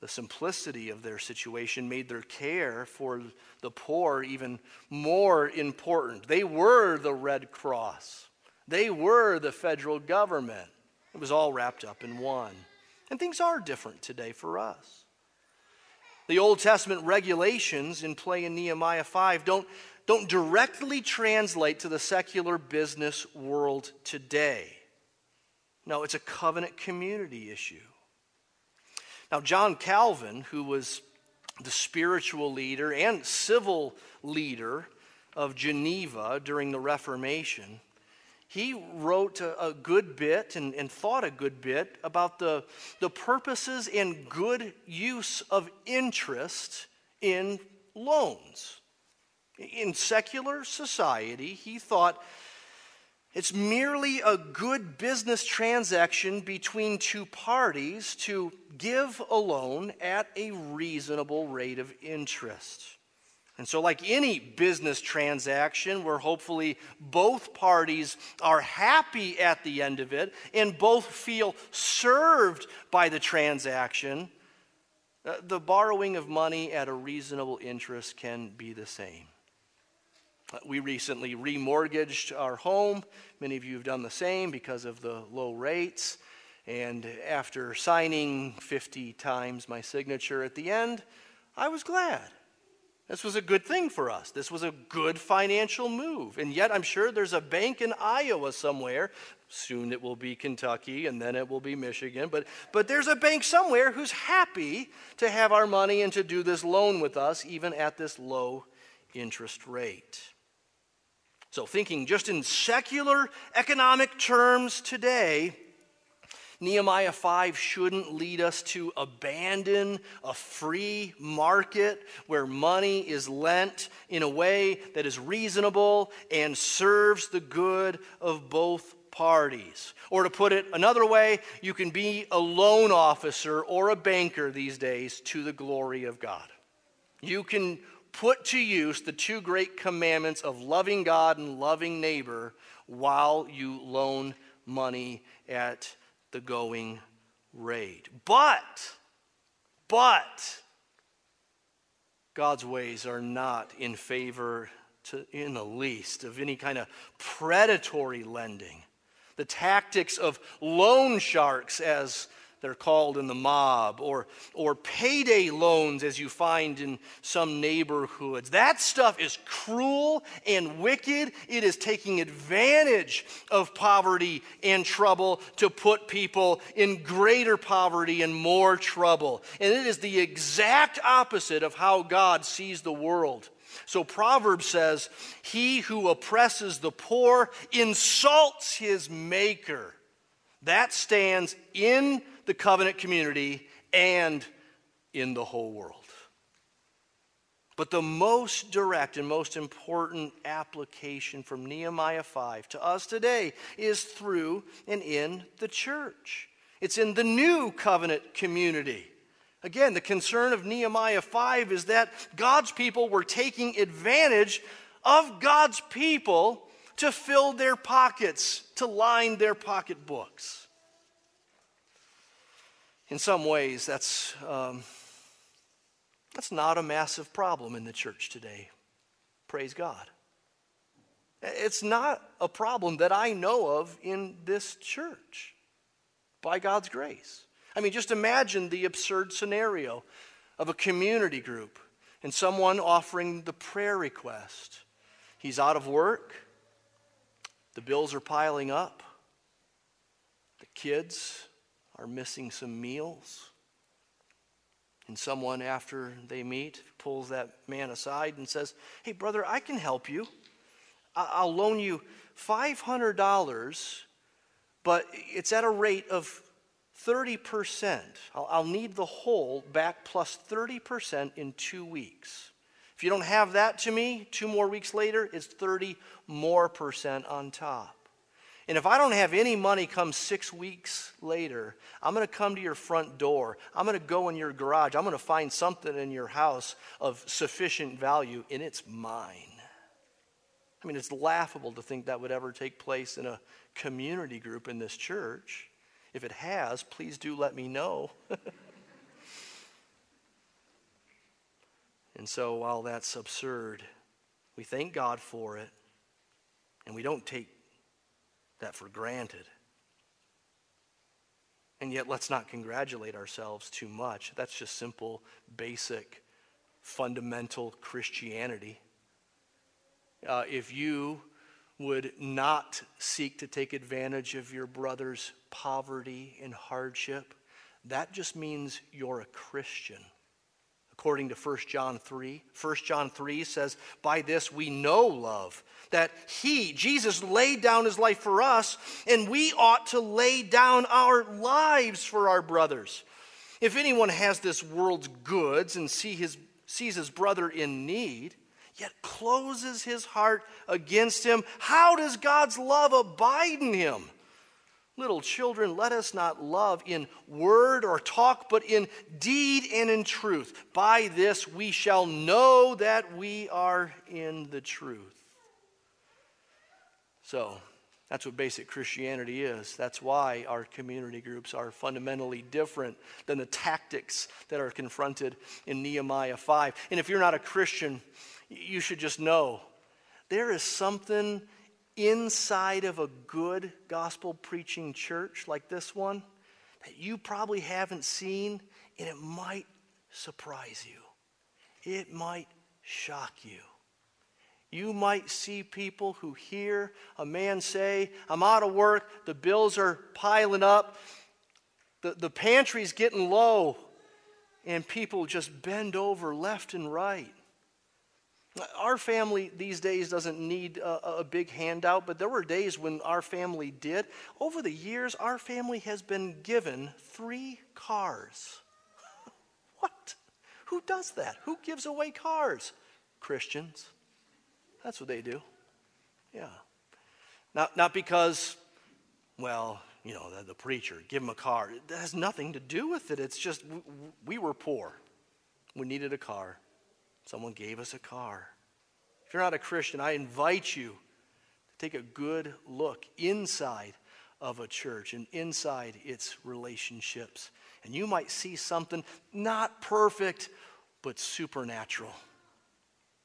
Speaker 4: the simplicity of their situation made their care for the poor even more important. They were the Red Cross, they were the federal government. It was all wrapped up in one. And things are different today for us. The Old Testament regulations in play in Nehemiah 5 don't, don't directly translate to the secular business world today. No, it's a covenant community issue. Now, John Calvin, who was the spiritual leader and civil leader of Geneva during the Reformation, he wrote a, good bit and, and, thought a good bit about the, the purposes and good use of interest in loans. In secular society, he thought it's merely a good business transaction between two parties to give a loan at a reasonable rate of interest. And so, like any business transaction where hopefully both parties are happy at the end of it and both feel served by the transaction, uh, the borrowing of money at a reasonable interest can be the same. We recently remortgaged our home. Many of you have done the same because of the low rates. And after signing 50 times my signature at the end, I was glad. This was a good thing for us. This was a good financial move. And yet, I'm sure there's a bank in Iowa somewhere. Soon it will be Kentucky and then it will be Michigan. But, but there's a bank somewhere who's happy to have our money and to do this loan with us, even at this low interest rate. So, thinking just in secular economic terms today, Nehemiah 5 shouldn't lead us to abandon a free market where money is lent in a way that is reasonable and serves the good of both parties. Or to put it another way, you can be a loan officer or a banker these days to the glory of God. You can put to use the two great commandments of loving God and loving neighbor while you loan money at the going rate. But, but, God's ways are not in favor to, in the least of any kind of predatory lending. The tactics of loan sharks, as they're called in the mob, or, or payday loans, as you find in some neighborhoods. That stuff is cruel and wicked. It is taking advantage of poverty and trouble to put people in greater poverty and more trouble. And it is the exact opposite of how God sees the world. So Proverbs says, He who oppresses the poor insults his maker. That stands in the covenant community and in the whole world. But the most direct and most important application from Nehemiah 5 to us today is through and in the church. It's in the new covenant community. Again, the concern of Nehemiah 5 is that God's people were taking advantage of God's people to fill their pockets, to line their pocketbooks. In some ways, that's, um, that's not a massive problem in the church today. Praise God. It's not a problem that I know of in this church by God's grace. I mean, just imagine the absurd scenario of a community group and someone offering the prayer request. He's out of work, the bills are piling up, the kids are missing some meals. And someone, after they meet, pulls that man aside and says, Hey, brother, I can help you. I'll loan you $500, but it's at a rate of 30%. I'll, I'll, need the whole back plus 30% in two weeks. If you don't have that to me, two more weeks later, it's 30 more percent on top. And if I don't have any money come six weeks later, I'm going to come to your front door. I'm going to go in your garage. I'm going to find something in your house of sufficient value, and it's mine. I mean, it's laughable to think that would ever take place in a community group in this church. If it has, please do let me know. and so, while that's absurd, we thank God for it, and we don't take that for granted. And yet, let's not congratulate ourselves too much. That's just simple, basic, fundamental Christianity. Uh, if you would not seek to take advantage of your brother's poverty and hardship, that just means you're a Christian. According to 1 John 3, 1 John 3 says, By this we know love, that He, Jesus, laid down His life for us, and we ought to lay down our lives for our brothers. If anyone has this world's goods and see his, sees his brother in need, yet closes his heart against him, how does God's love abide in him? Little children, let us not love in word or talk, but in deed and in truth. By this we shall know that we are in the truth. So, that's what basic Christianity is. That's why our community groups are fundamentally different than the tactics that are confronted in Nehemiah 5. And if you're not a Christian, you should just know there is something inside of a good gospel preaching church like this one that you probably haven't seen, and it might surprise you. It might shock you. You might see people who hear a man say, I'm out of work, the bills are piling up, the, the pantry's getting low, and people just bend over left and right. Our family these days doesn't need a, a, big handout, but there were days when our family did. Over the years, our family has been given three cars. what? Who does that? Who gives away cars? Christians. That's what they do. Yeah. Not, not because, well, you know, the, the preacher, give him a car. It has nothing to do with it. It's just we, we were poor. We needed a car. Someone gave us a car. If you're not a Christian, I invite you to take a good look inside of a church and inside its relationships. And you might see something not perfect, but supernatural.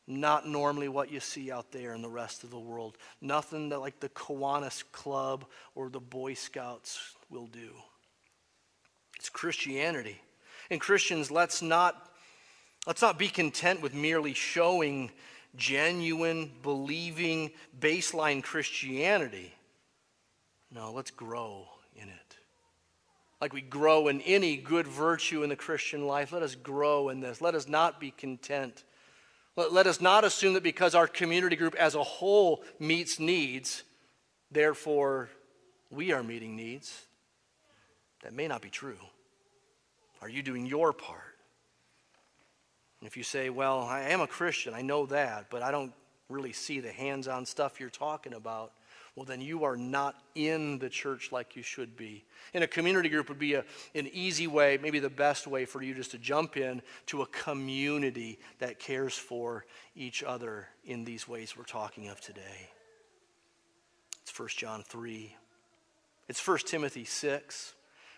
Speaker 4: Not normally what you see out there in the rest of the world. Nothing that like the Kiwanis Club or the Boy Scouts will do. It's Christianity. And Christians, let's not Let's not be content with merely showing genuine, believing, baseline Christianity. No, let's grow in it. Like we grow in any good virtue in the Christian life, let us grow in this. Let us not be content. Let, let us not assume that because our community group as a whole meets needs, therefore we are meeting needs. That may not be true. Are you doing your part? And if you say, well, I am a Christian, I know that, but I don't really see the hands on stuff you're talking about, well, then you are not in the church like you should be. In a community group would be a, an easy way, maybe the best way for you just to jump in to a community that cares for each other in these ways we're talking of today. It's 1 John 3. It's 1 Timothy 6.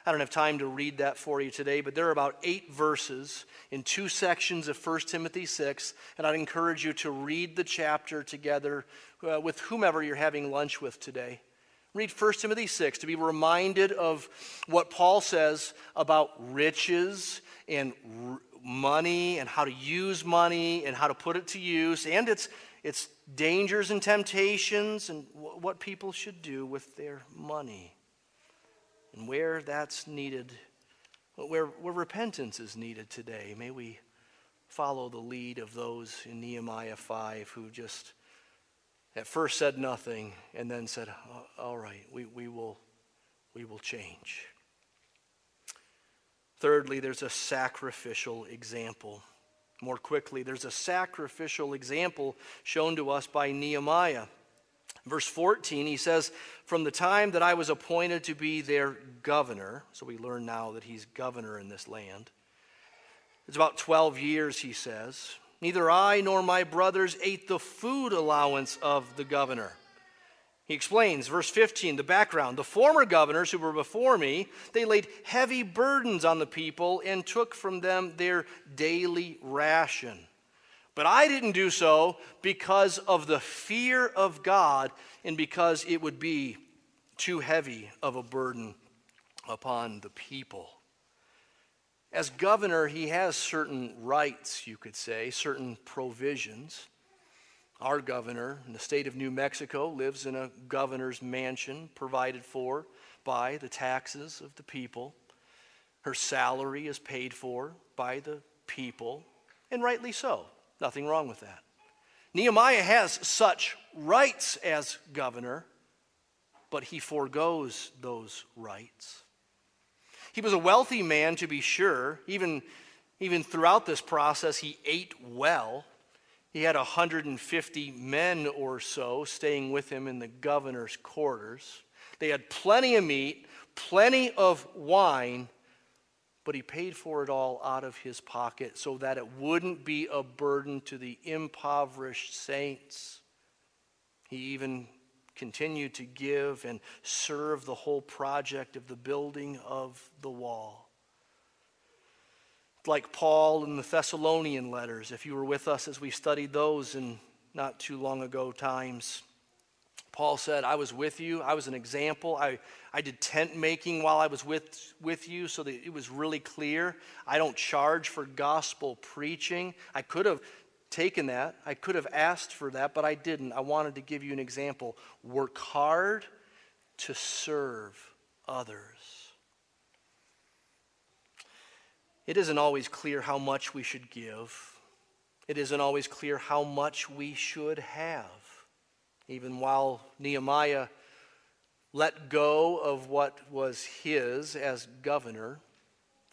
Speaker 4: I don't have time to read that for you today, but there are about eight verses in two sections of 1 Timothy 6, and I'd encourage you to read the chapter together uh, with whomever you're having lunch with today. Read 1 Timothy 6 to be reminded of what Paul says about riches and r- money and how to use money and how to put it to use and its, its dangers and temptations and w- what people should do with their money and where that's needed, where, where repentance is needed today, may we follow the lead of those in Nehemiah 5 who just at first said nothing and then said, All right, we, we, will, we will change. Thirdly, there's a sacrificial example. More quickly, there's a sacrificial example shown to us by Nehemiah. Verse 14, he says, From the time that I was appointed to be their governor, so we learn now that he's governor in this land. It's about 12 years, he says. Neither I nor my brothers ate the food allowance of the governor. He explains, verse 15, the background. The former governors who were before me, they laid heavy burdens on the people and took from them their daily ration. But I didn't do so because of the fear of God and because it would be too heavy of a burden upon the people. As governor, he has certain rights, you could say, certain provisions. Our governor in the state of New Mexico lives in a governor's mansion provided for by the taxes of the people. Her salary is paid for by the people, and rightly so. Nothing wrong with that. Nehemiah has such rights as governor, but he foregoes those rights. He was a wealthy man, to be sure. Even, even throughout this process, he ate well. He had 150 men or so staying with him in the governor's quarters. They had plenty of meat, plenty of wine, but he paid for it all out of his pocket so that it wouldn't be a burden to the impoverished saints. He even continued to give and serve the whole project of the building of the wall. Like Paul in the Thessalonian letters, if you were with us as we studied those in not too long ago times, Paul said, I was with you. I was an example. I, I did tent making while I was with, with you so that it was really clear. I don't charge for gospel preaching. I could have taken that, I could have asked for that, but I didn't. I wanted to give you an example. Work hard to serve others. It isn't always clear how much we should give. It isn't always clear how much we should have. Even while Nehemiah let go of what was his as governor,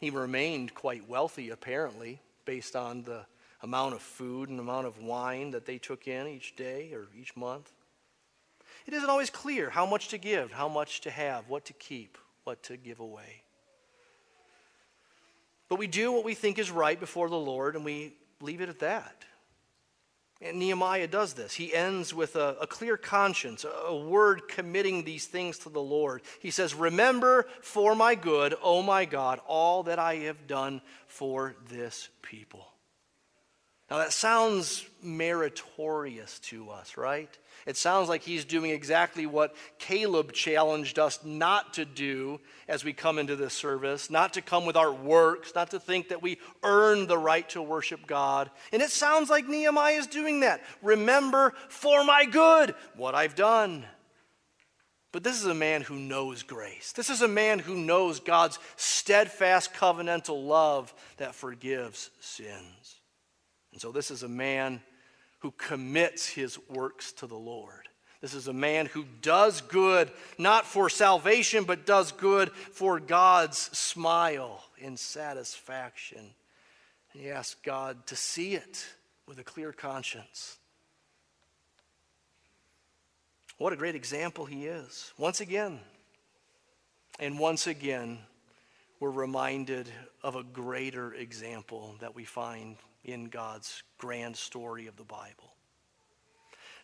Speaker 4: he remained quite wealthy, apparently, based on the amount of food and amount of wine that they took in each day or each month. It isn't always clear how much to give, how much to have, what to keep, what to give away. But we do what we think is right before the Lord, and we leave it at that. And Nehemiah does this. He ends with a, a, clear conscience, a, a word committing these things to the Lord. He says, Remember for my good, O my God, all that I have done for this people. Now that sounds meritorious to us, right? It sounds like he's doing exactly what Caleb challenged us not to do as we come into this service, not to come with our works, not to think that we earn the right to worship God. And it sounds like Nehemiah is doing that. Remember for my good what I've done. But this is a man who knows grace. This is a man who knows God's steadfast covenantal love that forgives sins. And so this is a man who commits his works to the Lord. This is a man who does good, not for salvation, but does good for God's smile and satisfaction. And he asks God to see it with a clear conscience. What a great example he is. Once again, and once again, we're reminded of a greater example that we find in God's grand story of the Bible.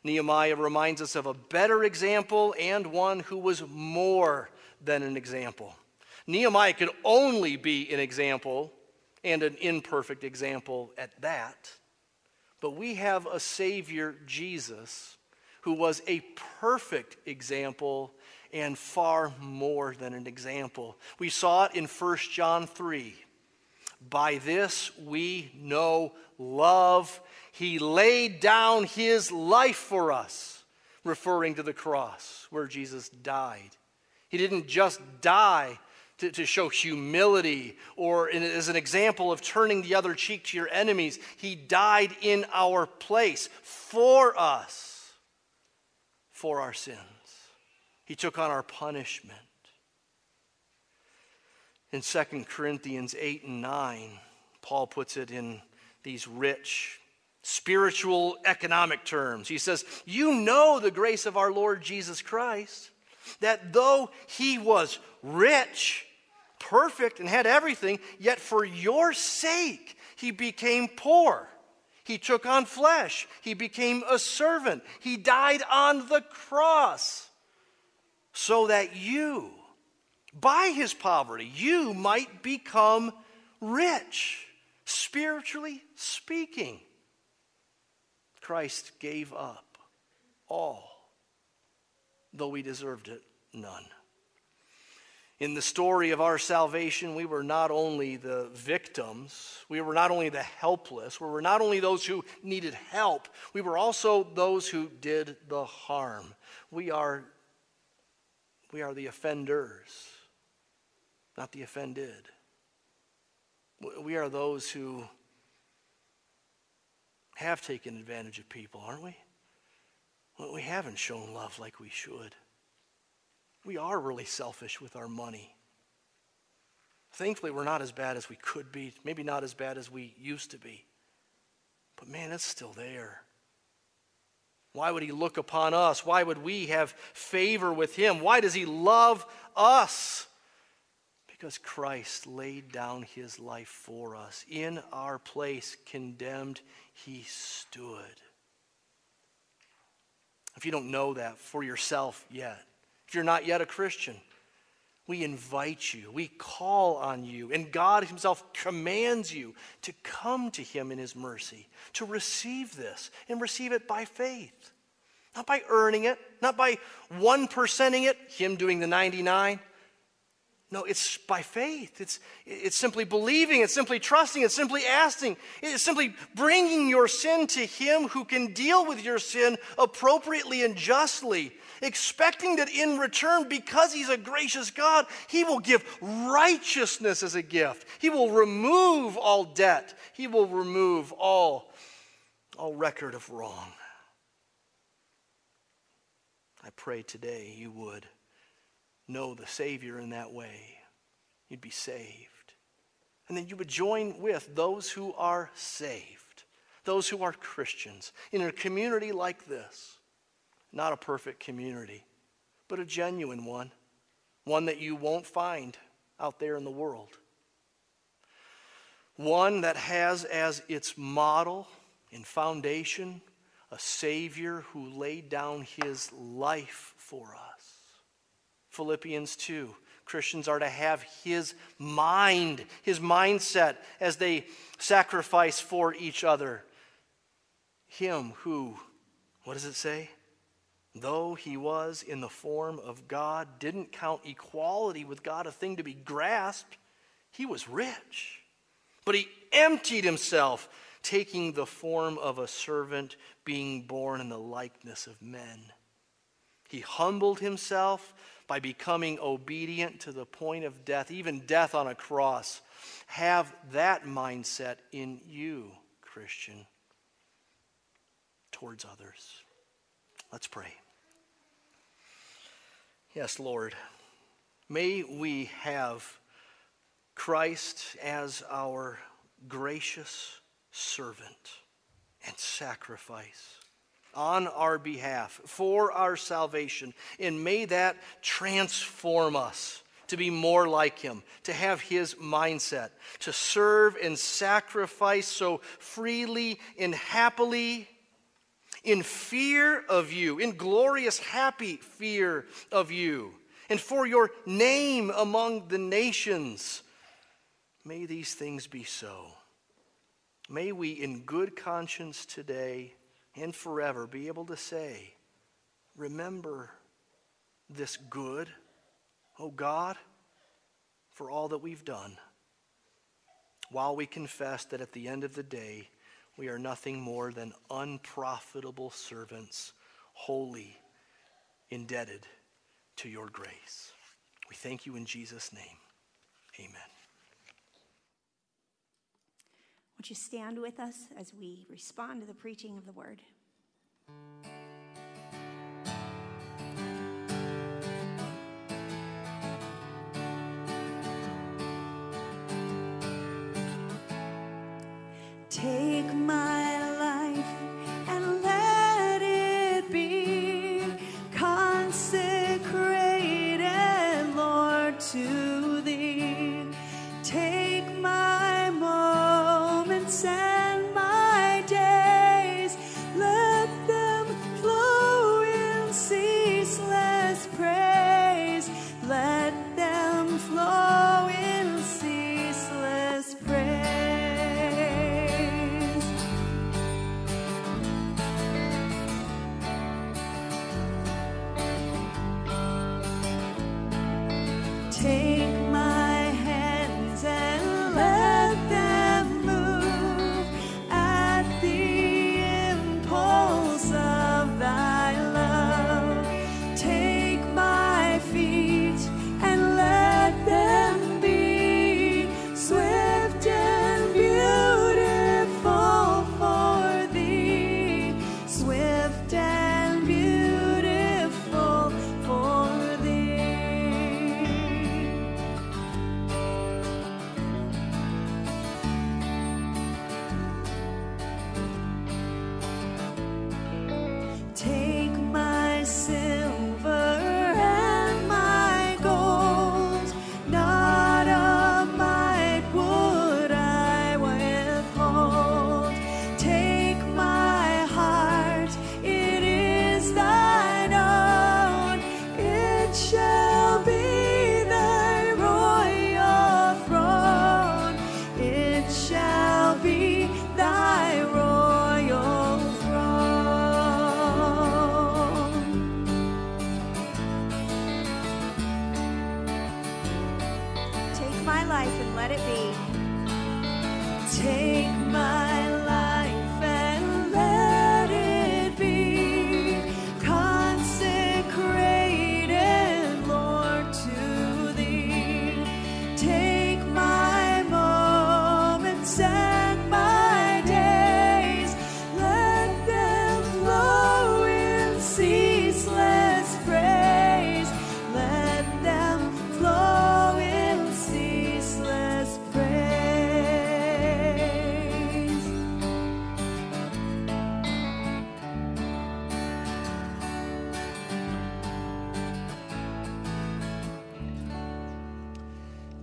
Speaker 4: Nehemiah reminds us of a better example and one who was more than an example. Nehemiah could only be an example and an imperfect example at that. But we have a Savior, Jesus, who was a perfect example and far more than an example. We saw it in 1 John 3. By this we know love. He laid down his life for us, referring to the cross where Jesus died. He didn't just die to, to show humility or in, as an example of turning the other cheek to your enemies. He died in our place for us, for our sins. He took on our punishment. In 2 Corinthians 8 and 9, Paul puts it in these rich spiritual economic terms. He says, You know the grace of our Lord Jesus Christ, that though he was rich, perfect, and had everything, yet for your sake he became poor. He took on flesh. He became a servant. He died on the cross so that you, by his poverty, you might become rich, spiritually speaking. Christ gave up all, though we deserved it none. In the story of our salvation, we were not only the victims, we were not only the helpless, we were not only those who needed help, we were also those who did the harm. We are, we are the offenders, not the offended. We are those who have taken advantage of people, aren't we? We haven't shown love like we should. We are really selfish with our money. Thankfully, we're not as bad as we could be, maybe not as bad as we used to be. But man, it's still there. Why would he look upon us? Why would we have favor with him? Why does he love us? Because Christ laid down his life for us. In our place, condemned, he stood. If you don't know that for yourself yet, if you're not yet a Christian, we invite you, we call on you, and God Himself commands you to come to Him in His mercy, to receive this and receive it by faith. not by earning it, not by one percenting it, him doing the 99. No, it's by faith. It's, it's simply believing. It's simply trusting. It's simply asking. It's simply bringing your sin to Him who can deal with your sin appropriately and justly, expecting that in return, because He's a gracious God, He will give righteousness as a gift. He will remove all debt. He will remove all, all record of wrong. I pray today you would know the Savior in that way, you'd be saved. And then you would join with those who are saved, those who are Christians, in a community like this. Not a perfect community, but a genuine one, one that you won't find out there in the world. One that has as its model and foundation a Savior who laid down his life for us. Philippians 2. Christians are to have his mind, his mindset as they sacrifice for each other. Him who, what does it say? Though he was in the form of God, didn't count equality with God a thing to be grasped, he was rich. But he emptied himself, taking the form of a servant, being born in the likeness of men. He humbled himself by becoming obedient to the point of death, even death on a cross. Have that mindset in you, Christian, towards others. Let's pray. Yes, Lord, may we have Christ as our gracious servant and sacrifice on our behalf for our salvation. And may that transform us to be more like Him, to have His mindset, to serve and sacrifice so freely and happily. In fear of you, in glorious, happy fear of you, and for your name among the nations. May these things be so. May we, in good conscience today, and forever be able to say, Remember this good, O God, for all that we've done, while we confess that at the end of the day, we are nothing more than unprofitable servants, wholly indebted to your grace. We thank you in Jesus' name. Amen.
Speaker 2: Would you stand with us as we respond to the preaching of the word? Take my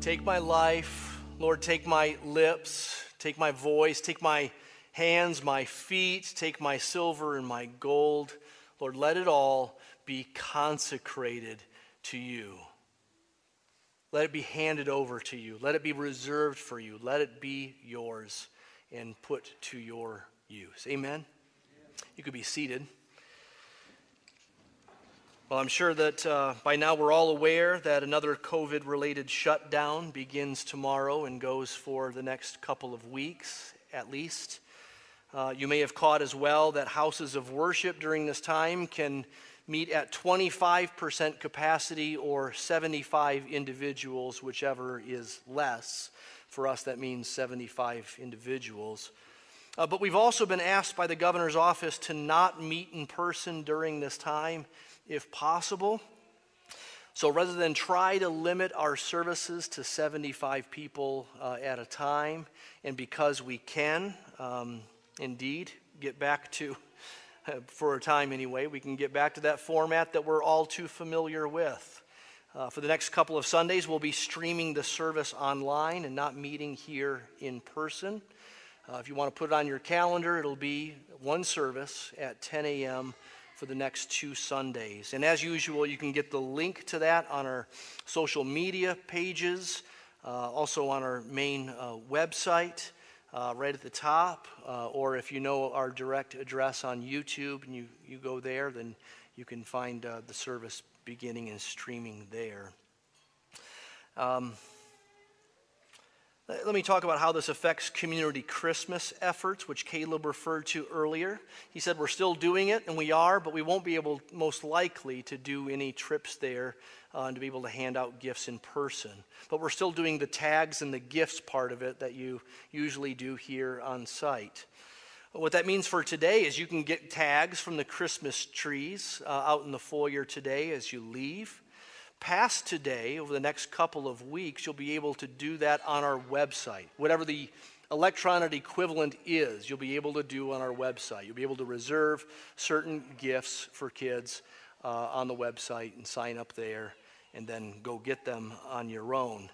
Speaker 2: Take my life,
Speaker 5: Lord, take my
Speaker 4: lips, take my voice, take my hands, my feet, take my silver and my gold. Lord, let it all be consecrated to you. Let it be handed over to you. Let it be reserved for you. Let it be yours and put to your use. Amen? You could be seated. Well, I'm sure that uh, by now we're all aware that another COVID related shutdown begins tomorrow and goes for the next couple of weeks at least. Uh, you may have caught as well that houses of worship during this time can meet at 25% capacity or 75 individuals, whichever is less. For us, that means 75 individuals. Uh, but we've also been asked by the governor's office to not meet in person during this time if possible. So rather than try to limit our services to 75 people uh, at a time, and because we can um, indeed get back to, for a time anyway, we can get back to that format that we're all too familiar with. Uh, for the next couple of Sundays, we'll be streaming the service online and not meeting here in person. Uh, if you want to put it on your calendar, it'll be one service at 10 a.m. for the next two Sundays. And as usual, you can get the link to that on our social media pages, uh, also on our main uh, website. Uh, right at the top, uh, or if you know our direct address on YouTube and you, you go there, then you can find uh, the service beginning and streaming there. Um, let me talk about how this affects community Christmas efforts, which Caleb referred to earlier. He said we're still doing it, and we are, but we won't be able, most likely, to do any trips there uh, and to be able to hand out gifts in person. But we're still doing the tags and the gifts part of it that you usually do here on site. What that means for today is you can get tags from the Christmas trees uh, out in the foyer today as you leave. Past today, over the next couple of weeks, you'll be able to do that on our website. Whatever the electronic equivalent is, you'll be able to do on our website. You'll be able to reserve certain gifts for kids uh, on the website and sign up there and then go get them on your own.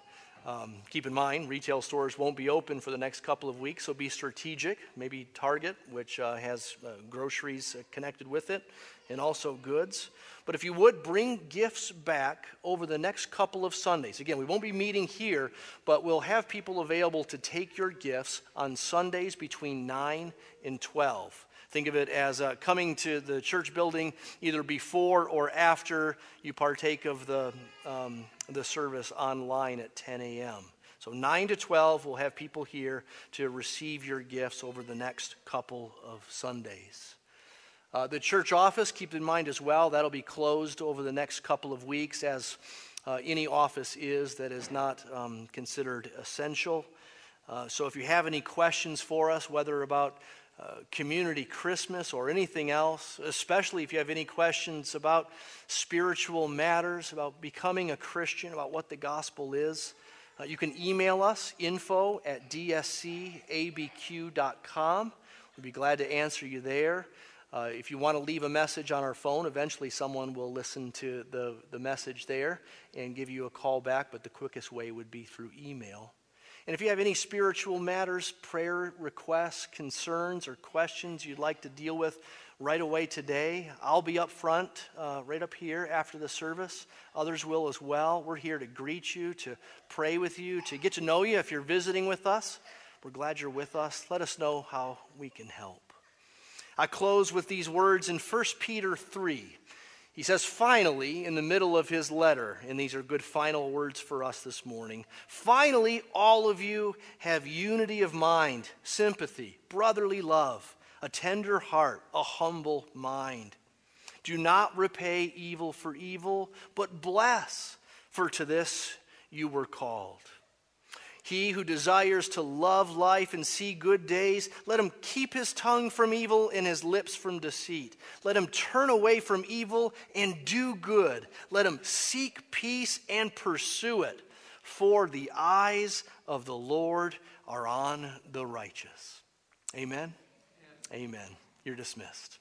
Speaker 4: Um, keep in mind, retail stores won't be open for the next couple of weeks, so be strategic. Maybe Target, which uh, has uh, groceries uh, connected with it, and also goods. But if you would bring gifts back over the next couple of Sundays, again, we won't be meeting here, but we'll have people available to take your gifts on Sundays between 9 and 12. Think of it as uh, coming to the church building either before or after you partake of the, um, the service online at 10 a.m. So 9 to 12, we'll have people here to receive your gifts over the next couple of Sundays. Uh, the church office, keep in mind as well, that'll be closed over the next couple of weeks as uh, any office is that is not um, considered essential. Uh, so if you have any questions for us, whether about uh, community Christmas or anything else, especially if you have any questions about spiritual matters, about becoming a Christian, about what the gospel is, uh, you can email us info at dscabq.com. We'd be glad to answer you there. Uh, if you want to leave a message on our phone, eventually someone will listen to the, the message there and give you a call back, but the quickest way would be through email. And if you have any spiritual matters, prayer requests, concerns, or questions you'd like to deal with right away today, I'll be up front, uh, right up here after the service. Others will as well. We're here to greet you, to pray with you, to get to know you if you're visiting with us. We're glad you're with us. Let us know how we can help. I close with these words in 1 Peter 3. He says, finally, in the middle of his letter, and these are good final words for us this morning finally, all of you have unity of mind, sympathy, brotherly love, a tender heart, a humble mind. Do not repay evil for evil, but bless, for to this you were called. He who desires to love life and see good days, let him keep his tongue from evil and his lips from deceit. Let him turn away from evil and do good. Let him seek peace and pursue it. For the eyes of the Lord are on the righteous. Amen. Amen. You're dismissed.